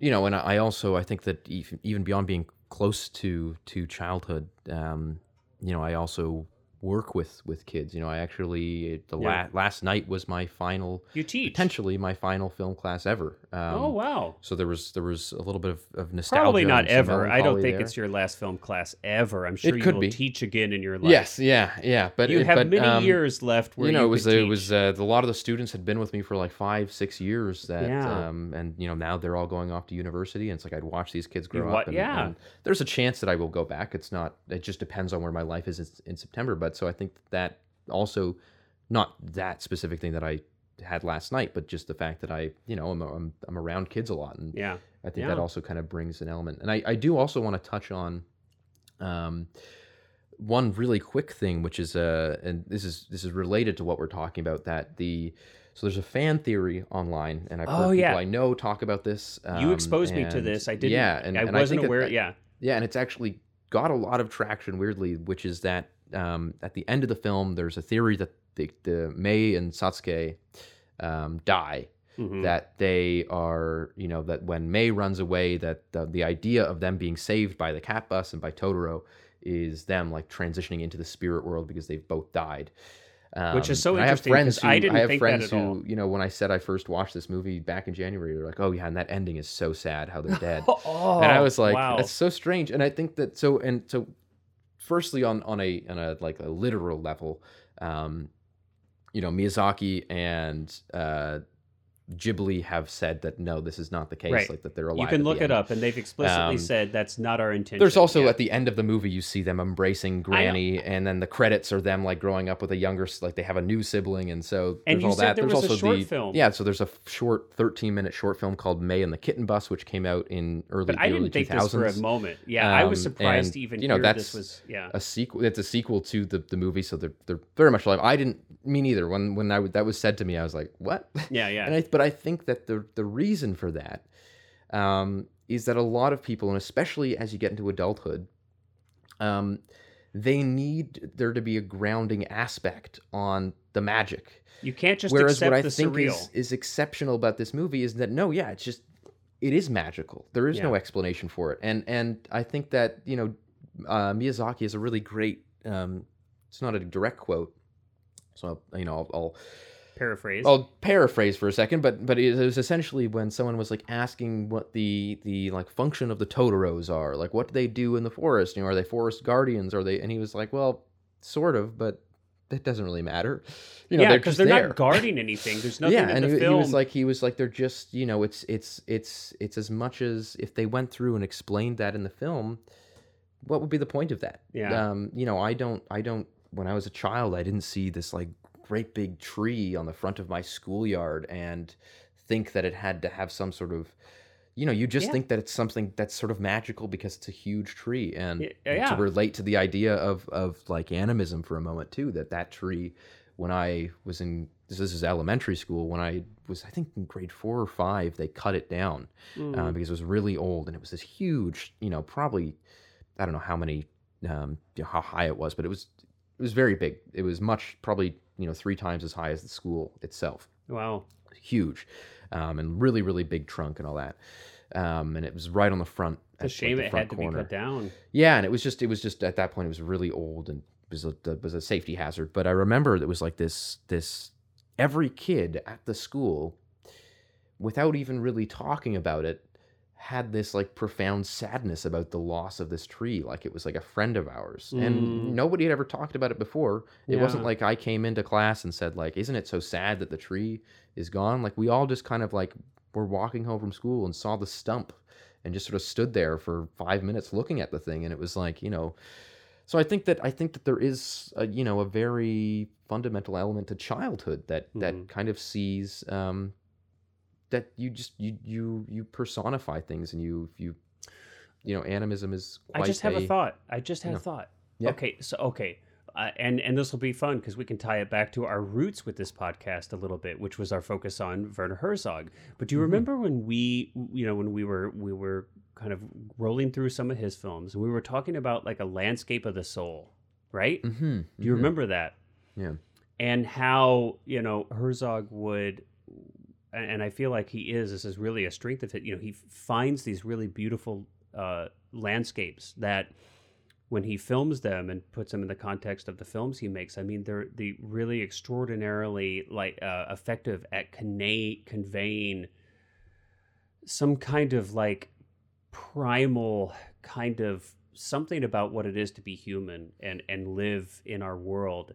you know and i also i think that even, even beyond being close to to childhood um you know i also work with with kids you know i actually the Yeah. la- last night was my final you teach potentially my final film class ever um, oh wow so there was there was a little bit of, of nostalgia probably not ever i don't think there. it's your last film class ever i'm sure you could will be. teach again in your life yes yeah yeah but you it- have but, many um, years left where you know, you it was it was uh, a lot of the students had been with me for like five, six years. That Yeah. um, and you know now they're all going off to university, and it's like I'd watch these kids grow up. And, yeah. and there's a chance that I will go back. It's not. It just depends on where my life is in, in September. But so I think that also, not that specific thing that I had last night, but just the fact that I, you know, I'm I'm, I'm around kids a lot, and yeah I think Yeah. that also kind of brings an element. And I, I do also want to touch on um, one really quick thing, which is uh, and this is this is related to what we're talking about. That the so there's a fan theory online, and I've heard Oh, people yeah. I know talk about this. you um, exposed me to this. I didn't. Yeah, and, I and wasn't think aware. that- yeah. yeah, and it's actually got a lot of traction weirdly, which is that um, at the end of the film, there's a theory that the, the Mei and Satsuki um, die. Mhm. That they are, you know, that when Mei runs away, that the, the idea of them being saved by the cat bus and by Totoro is them like transitioning into the spirit world because they've both died. Which is so and I have interesting, who I didn't have think that friends who, all. you know, when I said I first watched this movie back in January, they're like, "Oh yeah, and that ending is so sad how they're [LAUGHS] dead." Oh, and I was like, wow. that's so strange. And I think that so and so. Firstly, on on a on a like a literal level, um, you know, Miyazaki and uh, Ghibli have said that no, this is not the case. Right. Like that they're alive. You can look it end. up, and they've explicitly Um, said that's not our intention. There's also Yeah. at the end of the movie you see them embracing Granny, and then the credits are them like growing up with a younger, like they have a new sibling, and so And there's you all said that. there there's was a also short the film. yeah. So there's a short 13 minute short film called Mei and the Kittenbus, which came out in early But I early didn't think 2000s. this for a moment. Yeah, I was Um, surprised and, to even you know, hear that's this was. Yeah, a sequel. It's a sequel to the, the movie, so they're they're very much alive. I didn't me neither. When when I that was said to me, I was like, what? yeah, yeah. [LAUGHS] And I, but I think that the the reason for that um, is that a lot of people, and especially as you get into adulthood, um, they need there to be a grounding aspect on the magic. you can't just Whereas accept what I the think surreal. is, is exceptional about this movie is that no, yeah, it's just it is magical. There is no explanation for it, and and I think that you know uh, Miyazaki is a really great. Um, it's not a direct quote, so you know I'll, I'll Paraphrase. I'll paraphrase for a second, but but it was essentially when someone was like asking what the the like function of the Totoros are, like what do they do in the forest? You know, are they forest guardians? Are they? And he was like, well, sort of, but that doesn't really matter. You know, yeah, they're because they're there. not guarding anything. There's [LAUGHS] nothing yeah, in and the he, he was like, he was like, they're just, you know, it's it's it's it's as much as if they went through and explained that in the film, what would be the point of that? Yeah. Um, you know, I don't, I don't. When I was a child, I didn't see this like great big tree on the front of my schoolyard and think that it had to have some sort of you know you just Yeah. think that it's something that's sort of magical because it's a huge tree and Y- to relate to the idea of of like animism for a moment too that that tree when i was in this, this is elementary school when i was i think in grade four or five they cut it down Mm. uh, because it was really old and it was this huge you know probably i don't know how many um you know, how high it was but it was it was very big it was much probably you know three times as high as the school itself wow. huge um, and really really big trunk and all that um, and it was right on the front It's a at, like, the it had to be corner. cut down. yeah and it was just it was just at that point it was really old and was a, was a safety hazard but i remember it was like this this every kid at the school without even really talking about it had this like profound sadness about the loss of this tree like it was like a friend of ours. Mm. and nobody had ever talked about it before. It wasn't like i came into class and said like isn't it so sad that the tree is gone? Like we all just kind of like were walking home from school and saw the stump and just sort of stood there for five minutes looking at the thing. And it was like you know so i think that i think that there is a, you know a very fundamental element to childhood that Mhm. that kind of sees um that you just you you you personify things and you you you know animism is I just have a, thought. I just had you a thought. Yeah. Okay, so okay, uh, and and this will be fun because we can tie it back to our roots with this podcast a little bit, which was our focus on Werner Herzog. But do you Mhm. remember when we, you know, when we were we were kind of rolling through some of his films, and we were talking about like a landscape of the soul, right? mm-hmm, Do you remember that? Yeah. And how you know Herzog would, and I feel like he is. This is really a strength of it. You know, he finds these really beautiful uh, landscapes that, when he films them and puts them in the context of the films he makes, I mean, they're the really extraordinarily like uh, effective at convey, conveying some kind of like primal kind of something about what it is to be human and and live in our world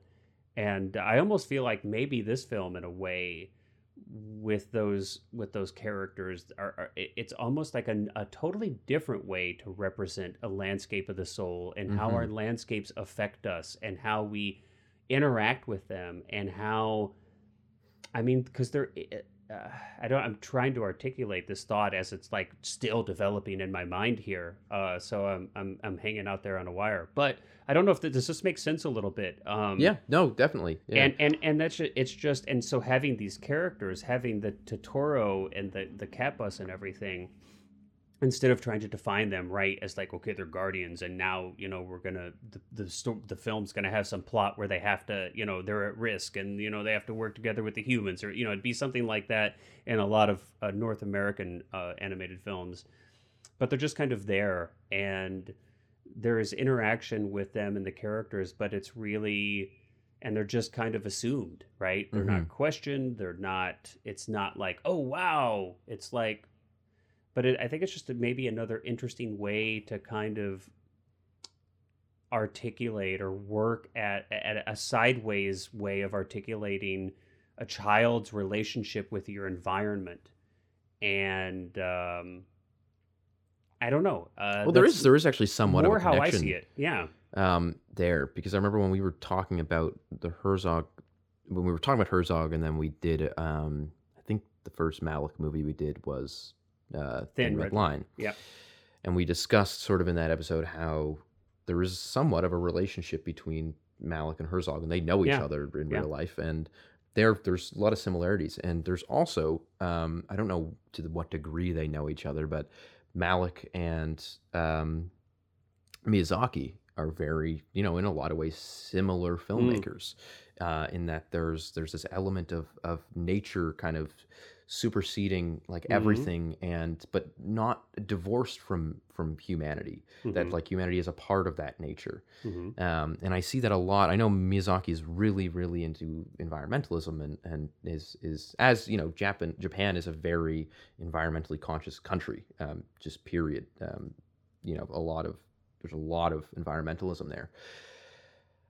and i almost feel like maybe this film in a way with those with those characters are, are it's almost like a, a totally different way to represent a landscape of the soul and how our mm-hmm. landscapes affect us and how we interact with them and how i mean because they're uh, [SIGHS] I don't. I'm trying to articulate this thought as it's like still developing in my mind here. Uh, so I'm I'm I'm hanging out there on a wire. But I don't know if does this make sense a little bit. Um, yeah, no, definitely. Yeah. And and and that's just, it's just and so having these characters, having the Totoro and the the cat bus and everything, instead of trying to define them right as like okay they're guardians and now you know we're gonna the the, the film's gonna have some plot where they have to you know they're at risk and you know they have to work together with the humans or you know it'd be something like that in a lot of uh, north american uh, animated films. But they're just kind of there and there is interaction with them and the characters but it's really and they're just kind of assumed right? They're not questioned they're not it's not like oh wow it's like but it, I think it's just a, maybe another interesting way to kind of articulate or work at, at a sideways way of articulating a child's relationship with your environment and um, I don't know. Uh, well, there is there is actually somewhat more of a how I see it. Yeah. um, there because I remember when we were talking about the Herzog, when we were talking about Herzog, and then we did. Um, I think the first Malick movie we did was uh, Thin Thin Red Red Line. Yeah. and we discussed sort of in that episode how there is somewhat of a relationship between Malick and Herzog, and they know each Yeah. other in Yeah. real life, and there there's a lot of similarities, and there's also um, I don't know to what degree they know each other, but Malick and um, Miyazaki are very you know in a lot of ways similar filmmakers uh, in that there's there's this element of of nature kind of superseding like Mhm. everything and but not divorced from from humanity that Mhm. like humanity is a part of that nature Mhm. um, and I see that a lot. I know Miyazaki is really, really into environmentalism, and, and is is as you know, Japan Japan is a very environmentally conscious country. Um, just period. Um, you know, a lot of there's a lot of environmentalism there.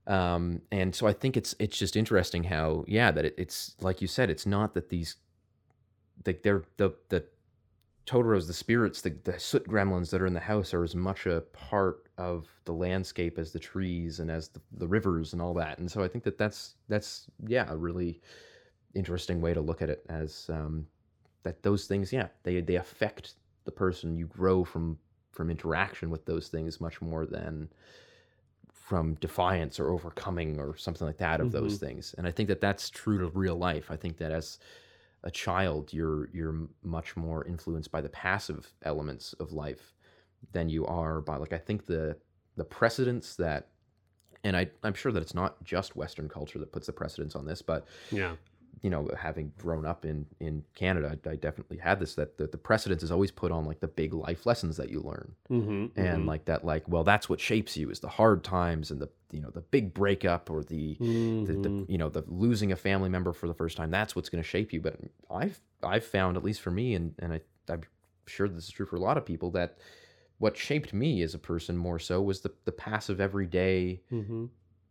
Um, and so I think it's it's just interesting how yeah that it, it's like you said, it's not that these like they're the the Totoro's, the spirits, the, the soot gremlins that are in the house are as much a part of the landscape as the trees and as the, the rivers and all that. And so I think that that's that's yeah a really interesting way to look at it as um, that those things yeah they they affect the person you grow from from interaction with those things much more than from defiance or overcoming or something like that of those things. And I think that that's true to real life. I think that as a child, you're you're much more influenced by the passive elements of life than you are by like I think the the precedents that and I, I'm sure that it's not just Western culture that puts the precedence on this, but Yeah. You know, having grown up in in Canada, I, I definitely had this that the, the precedence is always put on like the big life lessons that you learn, Mm-hmm. and like that, like well, that's what shapes you is the hard times and the you know the big breakup or the the, the you know the losing a family member for the first time that's what's going to shape you but i've i've found at least for me and and I, i'm sure this is true for a lot of people that what shaped me as a person more so was the the passive everyday Mm-hmm.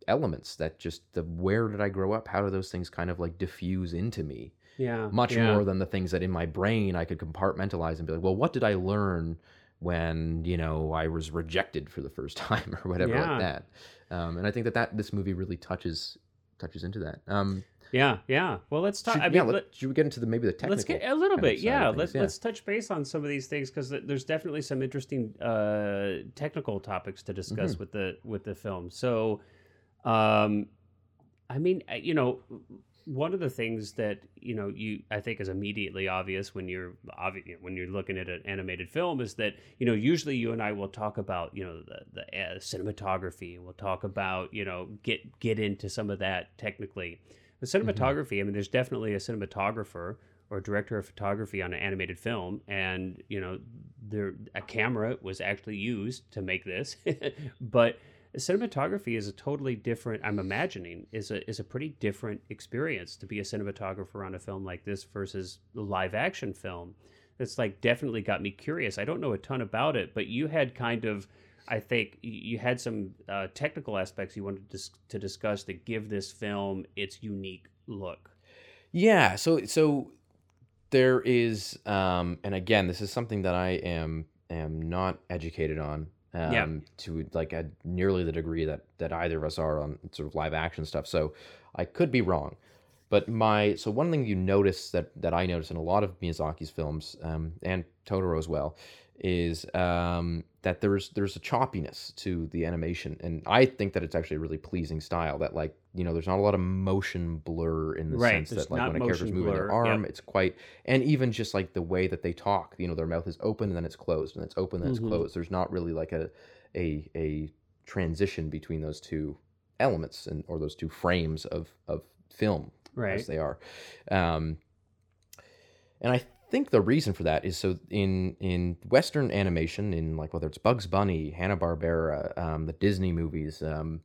Elements that just the where did i grow up how do those things kind of like diffuse into me Yeah. much yeah. more than the things that in my brain i could compartmentalize and be like well what did i learn when you know i was rejected for the first [LAUGHS] time or whatever Yeah. like that um, and i think that that this movie really touches touches into that um Yeah. Yeah. Well, let's talk. should, I mean, yeah, let, should we get into the maybe the technical let's get a little bit yeah let's Yeah. let's touch base on some of these things because there's definitely some interesting uh technical topics to discuss Mm-hmm. with the with the film so um i mean you know one of the things that you know you i think is immediately obvious when you're obvi- when you're looking at an animated film is that you know usually you and i will talk about you know the, the uh, cinematography. We'll talk about you know get get into some of that technically. The cinematography i mean there's definitely a cinematographer or director of photography on an animated film and you know there a camera was actually used to make this. [LAUGHS] But cinematography is a totally different i'm imagining is a is a pretty different experience to be a cinematographer on a film like this versus live action film. It's like definitely got me curious. I don't know a ton about it but you had kind of i think you had some uh, technical aspects you wanted to, dis- to discuss that give this film its unique look. Yeah, so so there is um and again, this is something that I am am not educated on um Yeah. to like a, nearly the degree that that either of us are on sort of live action stuff. So I could be wrong. But my so one thing you notice that that I notice in a lot of Miyazaki's films um, and Totoro as well is um, that there's there's a choppiness to the animation, and I think that it's actually a really pleasing style. That like you know there's not a lot of motion blur in the Right, sense there's that like when a character's moving their arm, yep. it's quite and even just like the way that they talk. You know, their mouth is open and then it's closed, and it's open and then Mhm. it's closed. There's not really like a a a transition between those two elements and or those two frames of of film Right. as they are. Um, and I think the reason for that is so in in Western animation, in like whether it's Bugs Bunny, Hanna Barbera, um, the Disney movies, um,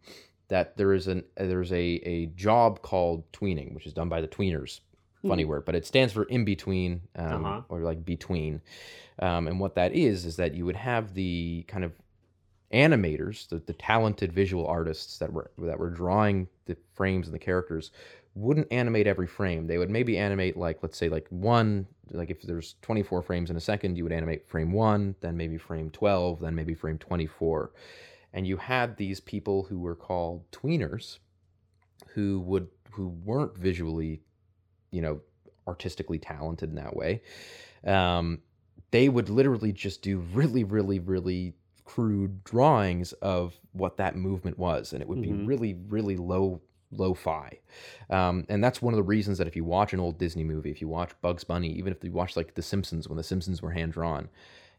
that there is an there's a a job called tweening, which is done by the tweeners. Funny word, but it stands for in between, um, Uh-huh. or like between. Um, and what that is is that you would have the kind of animators, the, the talented visual artists that were that were drawing the frames and the characters, wouldn't animate every frame. They would maybe animate like let's say like one like if there's 24 frames in a second, you would animate frame 1, then maybe frame 12, then maybe frame 24. And you had these people who were called tweeners who would who weren't visually, you know, artistically talented in that way. Um, they would literally just do really really really crude drawings of what that movement was and it would be really really low lo-fi um, and that's one of the reasons that if you watch an old disney movie if you watch bugs bunny even if you watch like the simpsons when the simpsons were hand drawn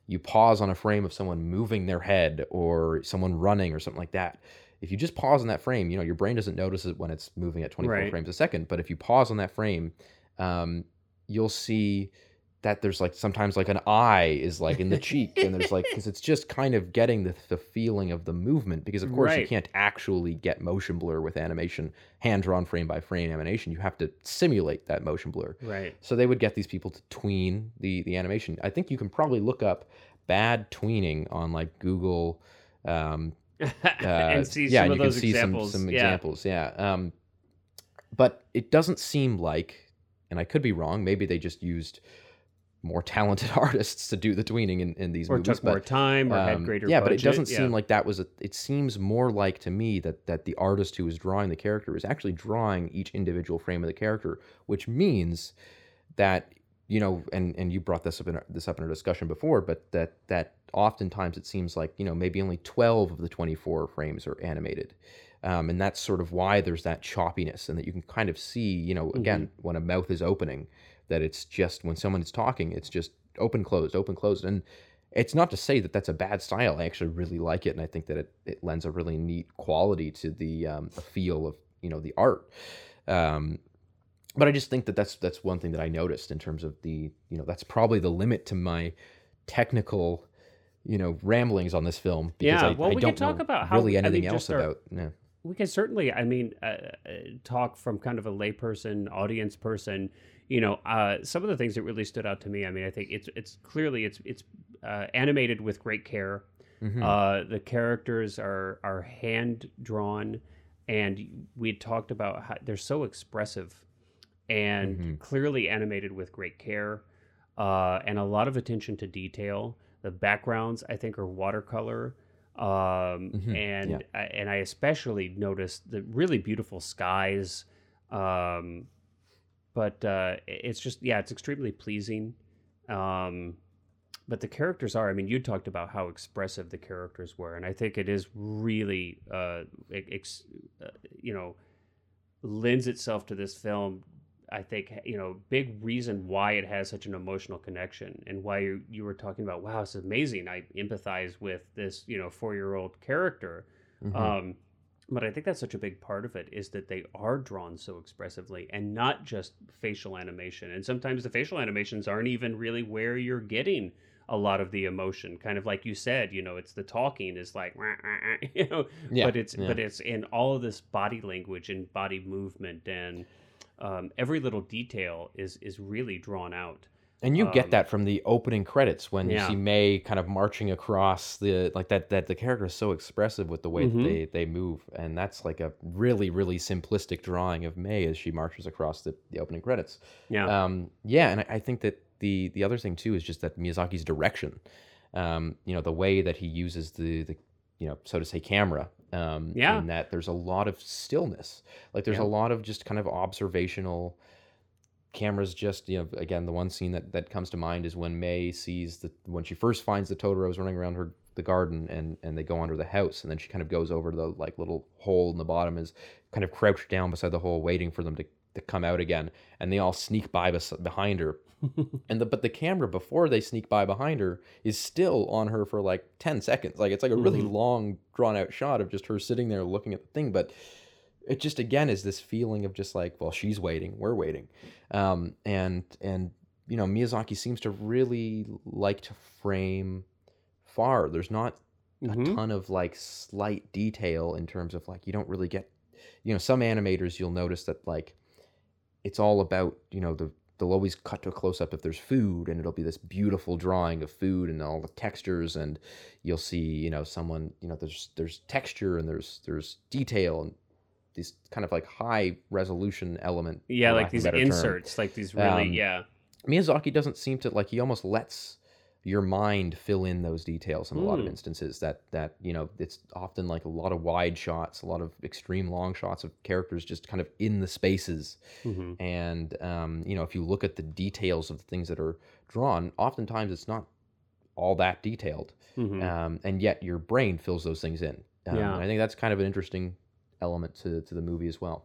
you pause on a frame of someone moving their head or someone running or something like that if you just pause on that frame you know your brain doesn't notice it when it's moving at 24 Right. frames a second but if you pause on that frame um, you'll see that there's like sometimes like an eye is like in the [LAUGHS] cheek and there's like because it's just kind of getting the, the feeling of the movement because of course you can't actually get motion blur with animation hand drawn frame by frame animation you have to simulate that motion blur Right. so they would get these people to tween the the animation i think you can probably look up bad tweening on like google um, [LAUGHS] uh, and see yeah, some and of you those can see examples. some, some yeah. examples. Yeah. Um, but it doesn't seem like, and I could be wrong. Maybe they just used more talented [LAUGHS] artists to do the tweening in, in these Or movies. took more but, time, or had um, greater. yeah, but it doesn't yeah. seem like that was a. It seems more like to me that that the artist who was drawing the character is actually drawing each individual frame of the character, which means that you know, and and you brought this up in our, this up in our discussion before, but that that oftentimes it seems like you know maybe only twelve of the twenty four frames are animated. Um, and that's sort of why there's that choppiness, and that you can kind of see, you know, again, when a mouth is opening, that it's just when someone is talking, it's just open, closed, open, closed. And it's not to say that that's a bad style. I actually really like it, and I think that it, it lends a really neat quality to the um, the feel of you know the art. Um, but I just think that that's that's one thing that I noticed in terms of the you know that's probably the limit to my technical you know ramblings on this film because Yeah, I, well, I we don't talk about how- really I mean, anything else our- about yeah. we can certainly i mean uh, uh, talk from kind of a layperson audience person you know uh, some of the things that really stood out to me i mean i think it's it's clearly it's it's uh, animated with great care Mhm. uh, the characters are are hand drawn and we talked about how they're so expressive and Mhm. clearly animated with great care uh, and a lot of attention to detail the backgrounds i think are watercolor um, Mhm, and yeah. I, and I especially noticed the really beautiful skies. Um, but uh, it's just yeah, it's extremely pleasing. Um, but the characters are. I mean, you talked about how expressive the characters were, and I think it is really, uh, ex, uh, you know, lends itself to this film. I think you know, big reason why it has such an emotional connection, and why you, you were talking about, wow, it's amazing. I empathize with this, you know, four year old character. Mhm. Um, but I think that's such a big part of it is that they are drawn so expressively and not just facial animation. And sometimes the facial animations aren't even really where you're getting a lot of the emotion. Kind of like you said, you know, it's the talking is like, "Wah, wah, wah," you know, Yeah, but it's yeah. but it's in all of this body language and body movement and um, every little detail is is really drawn out. And you get Um, that from the opening credits when you see May kind of marching across the like that that the character is so expressive with the way Mhm. that they they move and that's like a really really simplistic drawing of May as she marches across the, the opening credits. Yeah. Um, yeah, and I, I think that the the other thing too is just that Miyazaki's direction. Um, you know, the way that he uses the the you know so to say camera Um, Yeah. In that there's a lot of stillness. Like there's Yeah. a lot of just kind of observational cameras just you know again the one scene that that comes to mind is when May sees the when she first finds the Totoros running around her the garden and and they go under the house and then she kind of goes over to the like little hole in the bottom is kind of crouched down beside the hole waiting for them to, to come out again and they all sneak by bes- behind her. [LAUGHS] And the but the camera before they sneak by behind her is still on her for like 10 seconds. Like it's like a really Mhm. long drawn out shot of just her sitting there looking at the thing but it just again is this feeling of just like well she's waiting we're waiting um and and you know miyazaki seems to really like to frame far there's not a Mhm. ton of like slight detail in terms of like you don't really get you know some animators you'll notice that like it's all about you know the they'll always cut to a close up if there's food and it'll be this beautiful drawing of food and all the textures and you'll see you know someone you know there's there's texture and there's there's detail and these kind of like high resolution element Yeah, like lack of a these better term. inserts, like these really, Um, yeah. Miyazaki doesn't seem to like he almost lets your mind fill in those details in a lot of Mm. instances that that you know it's often like a lot of wide shots a lot of extreme long shots of characters just kind of in the spaces hmm and um, you know if you look at the details of the things that are drawn oftentimes it's not all that detailed hmm um, and yet your brain fills those things in um, Yeah. i think that's kind of an interesting element to, to the movie as well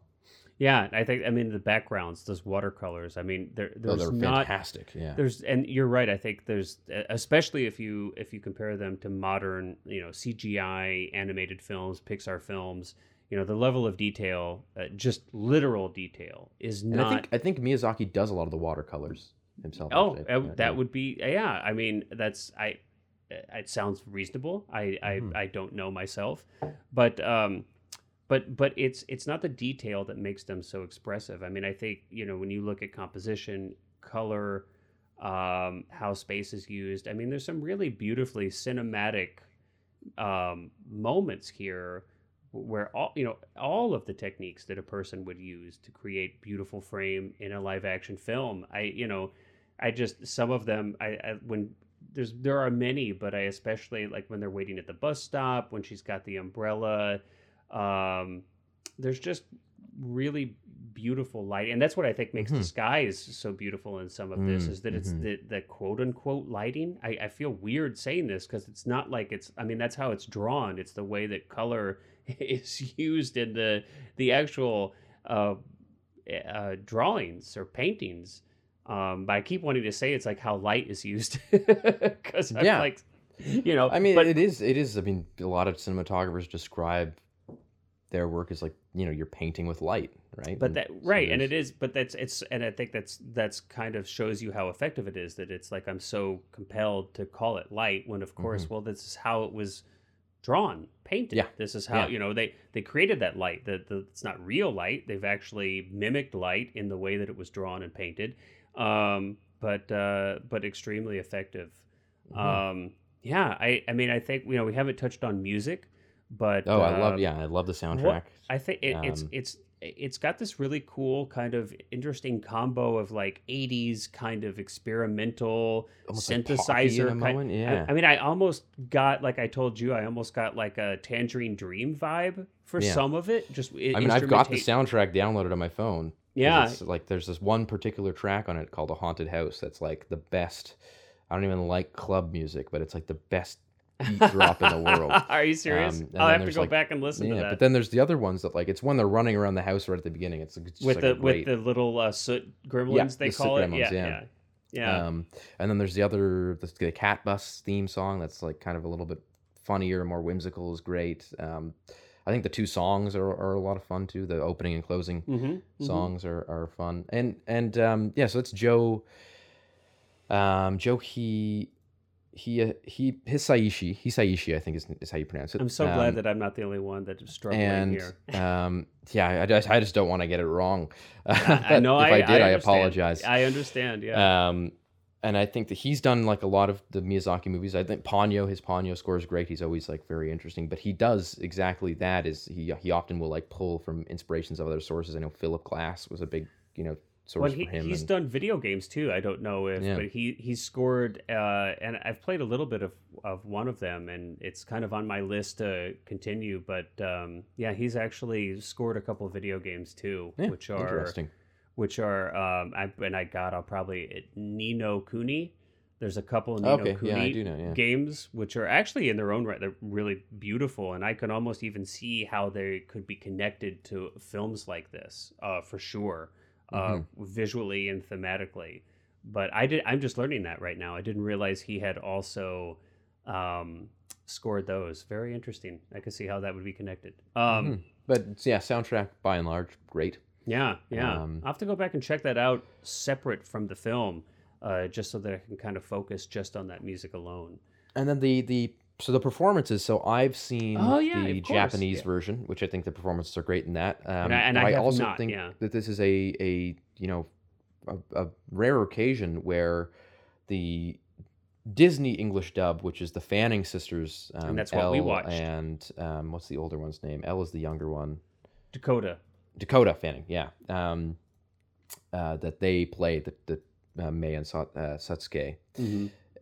Yeah, I think I mean the backgrounds, those watercolors. I mean, there oh, there's they're not fantastic yeah there's and you're right. I think there's especially if you if you compare them to modern you know CGI animated films, Pixar films. You know the level of detail, uh, just literal detail, is not. i think i think miyazaki does a lot of the watercolors himself Oh, actually. uh, that yeah. would be yeah. I mean, that's I. uh, It sounds reasonable. I. I, I don't know myself, but um, but but it's it's not the detail that makes them so expressive. I mean, I think you know when you look at composition, color, um, how space is used. I mean, there's some really beautifully cinematic um, moments here where all you know all of the techniques that a person would use to create beautiful frame in a live action film i you know i just some of them I, I when there's there are many but i especially like when they're waiting at the bus stop when she's got the umbrella um there's just really beautiful light and that's what i think makes the Mhm. skies so beautiful in some of this Mm, is that it's the, the quote unquote lighting I, I feel weird saying this because it's not like it's i mean that's how it's drawn it's the way that color [LAUGHS] is used in the the actual uh, uh, drawings or paintings um, but i keep wanting to say it's like how light is used [LAUGHS] because Yeah. like you know I mean, but it is. It is. I mean, a lot of cinematographers describe their work is like you know you're painting with light, right? but And that so right and it is but that's it's and i think that's that's kind of shows you how effective it is that it's like i'm so compelled to call it light when of course well this is how it was drawn painted Mm-hmm. Yeah. this is how Yeah. you know they they created that light that the, it's not real light they've actually mimicked light in the way that it was drawn and painted um but uh but extremely effective Mhm. um yeah i i mean i think you know we haven't touched on music but Oh, I love. um, Yeah, I love the soundtrack. I think it, it's Um, it's it's got this really cool kind of interesting combo of like 80s kind of experimental Almost like synthesizer in kind- moment, I- yeah. I, mean I almost got like I told you I almost got like a Tangerine Dream vibe for Yeah. some of it just i- I mean, I've got the soundtrack downloaded on my phone Yeah. it's like there's this one particular track on it called "A Haunted House" that's like the best. I don't even like club music, but it's like the best beat drop in the world. [LAUGHS] Are you serious? Um, I'll have to go like- back and listen to Yeah, that. but then there's the other ones that like it's when they're running around the house right at the beginning. It's, with like the great, with the little uh, soot gremlins they the call it. gremlins, yeah, yeah. yeah. Yeah. Um, and then there's the other the, the cat bus theme song that's like kind of a little bit funnier, more whimsical is great. Um, I think the two songs are, are a lot of fun too. The opening and closing mm-hmm, songs are, are fun. And and um, yeah, so it's Joe. Um, Joe he he uh, he Hisaishi Hisaishi I think is, is how you pronounce it. I'm so Um, glad that I'm not the only one that is struggling and here. [LAUGHS] um, yeah, I just I just don't want to get it wrong. [LAUGHS] I, I know. if I, did, I, understand. apologize. I understand. Yeah. Um, and I think that he's done like a lot of the Miyazaki movies. I think Ponyo, his Ponyo score is great. He's always like very interesting, but he does exactly that. Is he? He often will like pull from inspirations of other sources. I know Philip Glass was a big, you know, source Well, he, he's and- done video games too. I don't know if, Yeah. but he he's scored, uh, and I've played a little bit of, of one of them, and it's kind of on my list to continue. But um, yeah, he's actually scored a couple of video games too, Yeah, which are interesting. which are um, I, and I got I'll probably Ni no Kuni. There's a couple of Ni no Okay, Kuni yeah, know, games which are actually in their own right. They're really beautiful, and I can almost even see how they could be connected to films like this uh, for sure, uh, Mm-hmm. visually and thematically. But I did. I'm just learning that right now. I didn't realize he had also um, scored those. Very interesting. I could see how that would be connected. Um, Mhm. But yeah, soundtrack by and large, great. yeah, yeah. Um, I'll have to go back and check that out separate from the film, uh, just so that I can kind of focus just on that music alone. And then the the so the performances. So I've seen Oh, yeah, the Japanese yeah. version, which I think the performances are great in that. Um, I- and I have also not, think yeah. that this is a a you know a, a rare occasion where the Disney English dub, which is the Fanning sisters, um, that's what we watched. and um, what's the older one's name? Elle is the younger one. Dakota. Dakota Fanning, yeah. Um, uh, that they play the the uh, Mei and Sa- uh, Satsuki,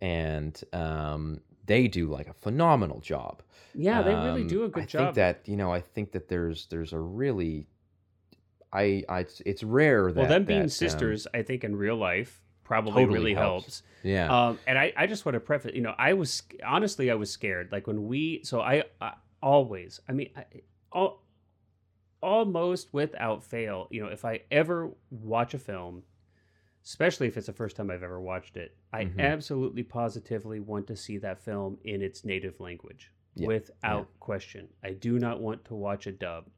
and um, they do like a phenomenal job. Yeah, they really Um, do a good I job. I think that you know, I think that there's there's a really, I, I it's, it's rare that well, them being that, um, sisters, I think in real life probably totally really helps. helps. yeah, Um, and I, I just want to preface, you know, I was honestly, I was scared. Like when we, so I, I always, I mean, I, all, almost without fail, you know, if I ever watch a film, especially if it's the first time I've ever watched it, I Mhm. absolutely positively want to see that film in its native language Yeah, without question. I do not want to watch a dub.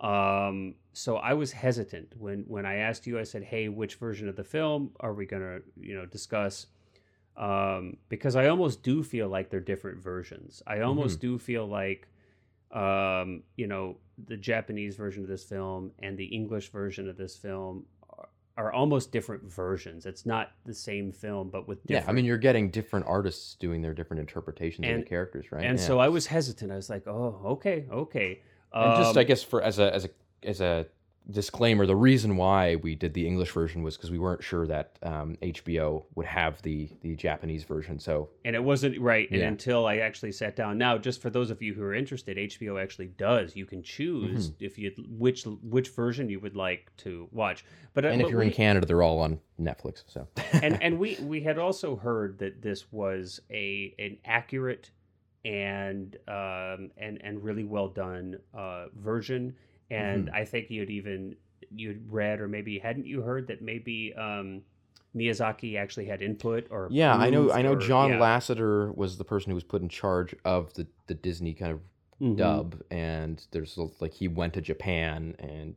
Um, so I was hesitant when when I asked you. I said, "Hey, which version of the film are we gonna, you know, discuss?" Um, because I almost do feel like they're different versions. I almost do feel like, um, you know, the Japanese version of this film and the English version of this film are, almost different versions. It's not the same film, but with yeah. I mean, you're getting different artists doing their different interpretations of the characters, right? and Yeah. so I was hesitant. I was like, "Oh, okay, okay." and just Um, I guess for as a as a as a disclaimer, the reason why we did the English version was because we weren't sure that um, HBO would have the the Japanese version. So and it wasn't right and Yeah. until i actually sat down now just for those of you who are interested hbo actually does you can choose Mm-hmm. if you which which version you would like to watch but uh, and if you're in Canada, they're all on Netflix. So [LAUGHS] and and [LAUGHS] we we had also heard that this was a an accurate and um and and really well done uh version and Mm-hmm. i think you'd even you'd read or maybe hadn't you heard that maybe um miyazaki actually had input or Yeah, I know. I know. or- John yeah. Lasseter was the person who was put in charge of the the Disney kind of Mhm. dub, and there's like he went to Japan and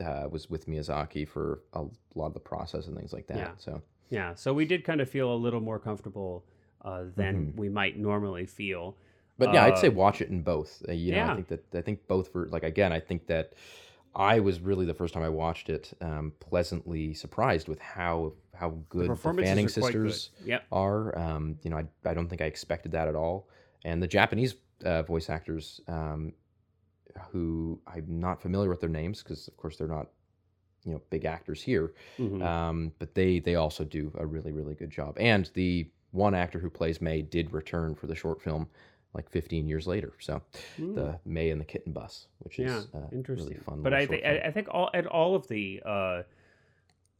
uh, was with Miyazaki for a lot of the process and things like that. Yeah. So Yeah, so we did kind of feel a little more comfortable uh, than Mhm. we might normally feel. But yeah, I'd say Uh, watch it in both. Uh, you know, yeah. I think that I think both for like again, I think that I was really the first time I watched it um, pleasantly surprised with how how good the, performances Fanning sisters Yep. are. Um, you know, I, I don't think I expected that at all. And the Japanese uh, voice actors, um, who I'm not familiar with their names because of course they're not you know big actors here, Mhm. um, but they they also do a really really good job. And the one actor who plays May did return for the short film like 15 years later. So Mm. the Mei and the Kittenbus, which yeah, is uh, interesting. really fun. but I think. I, I think all at all of the uh,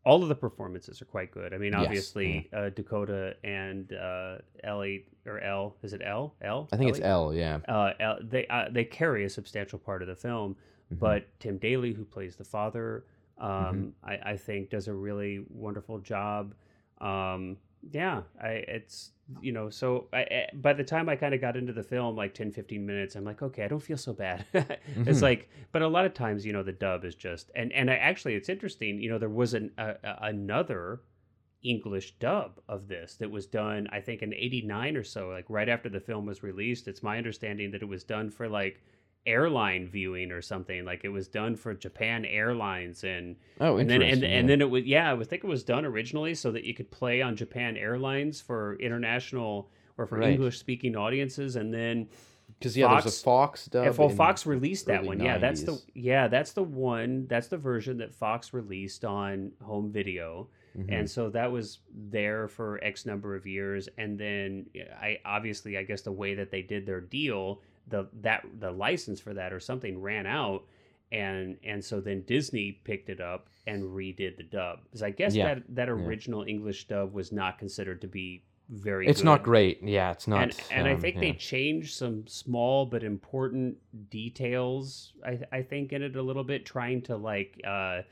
all of the performances are quite good. I mean, Yes, obviously uh, Dakota and uh, Ellie or Elle is it Elle Elle? I think it's Elle. Yeah. Uh, Elle, they uh, they carry a substantial part of the film, Mhm. but Tim Daly, who plays the father, um, Mm-hmm. I, I think does a really wonderful job. Um, yeah, I, it's you know, so I, I, by the time I kind of got into the film, like 10, 15 minutes, I'm like, okay, I don't feel so bad. [LAUGHS] It's [LAUGHS] like, but a lot of times, you know, the dub is just, and and I actually, it's interesting. You know, there was an a, a- another English dub of this that was done, I think, in '89 or so, like right after the film was released. It's my understanding that it was done for like airline viewing or something. Like it was done for Japan Airlines and Oh, and then and, yeah. and then it was yeah, I would think it was done originally so that you could play on Japan Airlines for international or for Right. English speaking audiences, and then Because yeah, there's a Fox dub. Well, Fox released that one. Yeah, that's the yeah, that's the one. That's the version that Fox released on home video, Mhm. and so that was there for X number of years. And then I obviously, I guess the way that they did their deal, the that the license for that or something ran out, and and so then Disney picked it up and redid the dub. Because I guess Yeah. that that original English dub was not considered to be very. it's good not great. Yeah, it's not. and, and I um, think yeah. they changed some small but important details. I, I think in it a little bit, trying to like uh,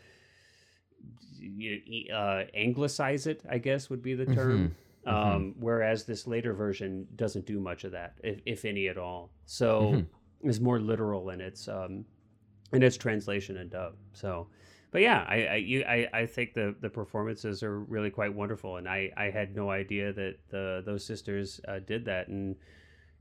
uh, anglicize it. I guess would be the term. Mhm, Um, whereas this later version doesn't do much of that, if, if any at all. So Mhm. is more literal in its um, in its translation and dub. So, but yeah, I I, you, I I think the the performances are really quite wonderful, and I I had no idea that the those sisters uh, did that, and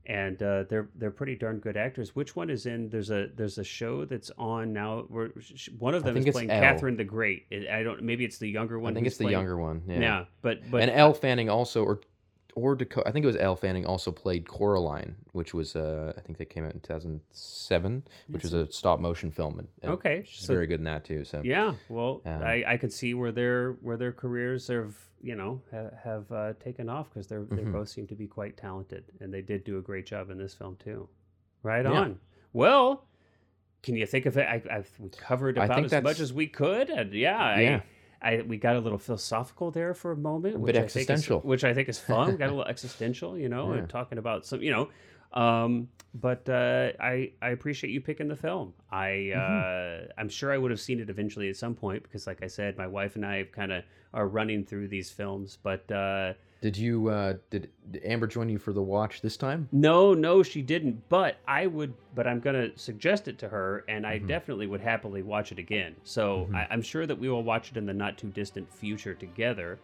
and uh, they're they're pretty darn good actors. Which one is in? There's a there's a show that's on now where sh- one of them is playing Elle. Catherine the Great. I don't. Maybe it's the younger one. I think it's the playing- younger one. Yeah. Yeah, but but and Elle Fanning also, or or Dakota, I think it was Elle Fanning also played Coraline, which was uh, I think that came out in 2007, which was a stop motion film. And, and Okay, she's so- very good in that too. So Yeah, well, Um, I, I could see where their where their careers have you know have, have uh, taken off because they're they Mhm. both seem to be quite talented, and they did do a great job in this film too. Right Yeah. on. Well, can you think of it? I, I've we covered about as much as we could, and yeah, Yeah. I, I we got a little philosophical there for a moment, A which bit I think is- which I think is fun. we got a [LAUGHS] little existential, you know, Yeah. and talking about some, you know. Um, but uh, I I appreciate you picking the film. I Mm-hmm. uh, I'm sure I would have seen it eventually at some point because, like I said, my wife and I kind of are running through these films. But uh, did you uh, did, did Amber join you for the watch this time? no, no, she didn't. But I would. But I'm gonna suggest it to her, and I Mhm. definitely would happily watch it again. So Mhm. I, I'm sure that we will watch it in the not too distant future together.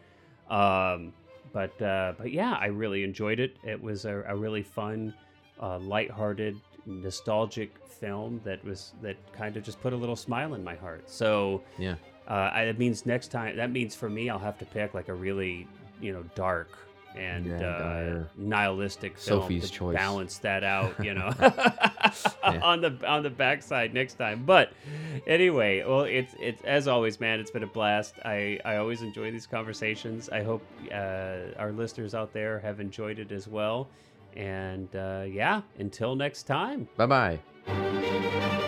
Um, but uh, but yeah, I really enjoyed it. It was a, a really fun, uh, lighthearted, nostalgic film that was that kind of just put a little smile in my heart. So Yeah. uh, I, that means next time. That means for me, I'll have to pick like a really you know dark and Yeah, uh, nihilistic film Sophie's to choice. balance that out. You know, [LAUGHS] [LAUGHS] Yeah. on the on the backside next time. But anyway, well, it's it's as always, man. It's been a blast. I I always enjoy these conversations. I hope uh, our listeners out there have enjoyed it as well. And uh, yeah, until next time. Bye bye.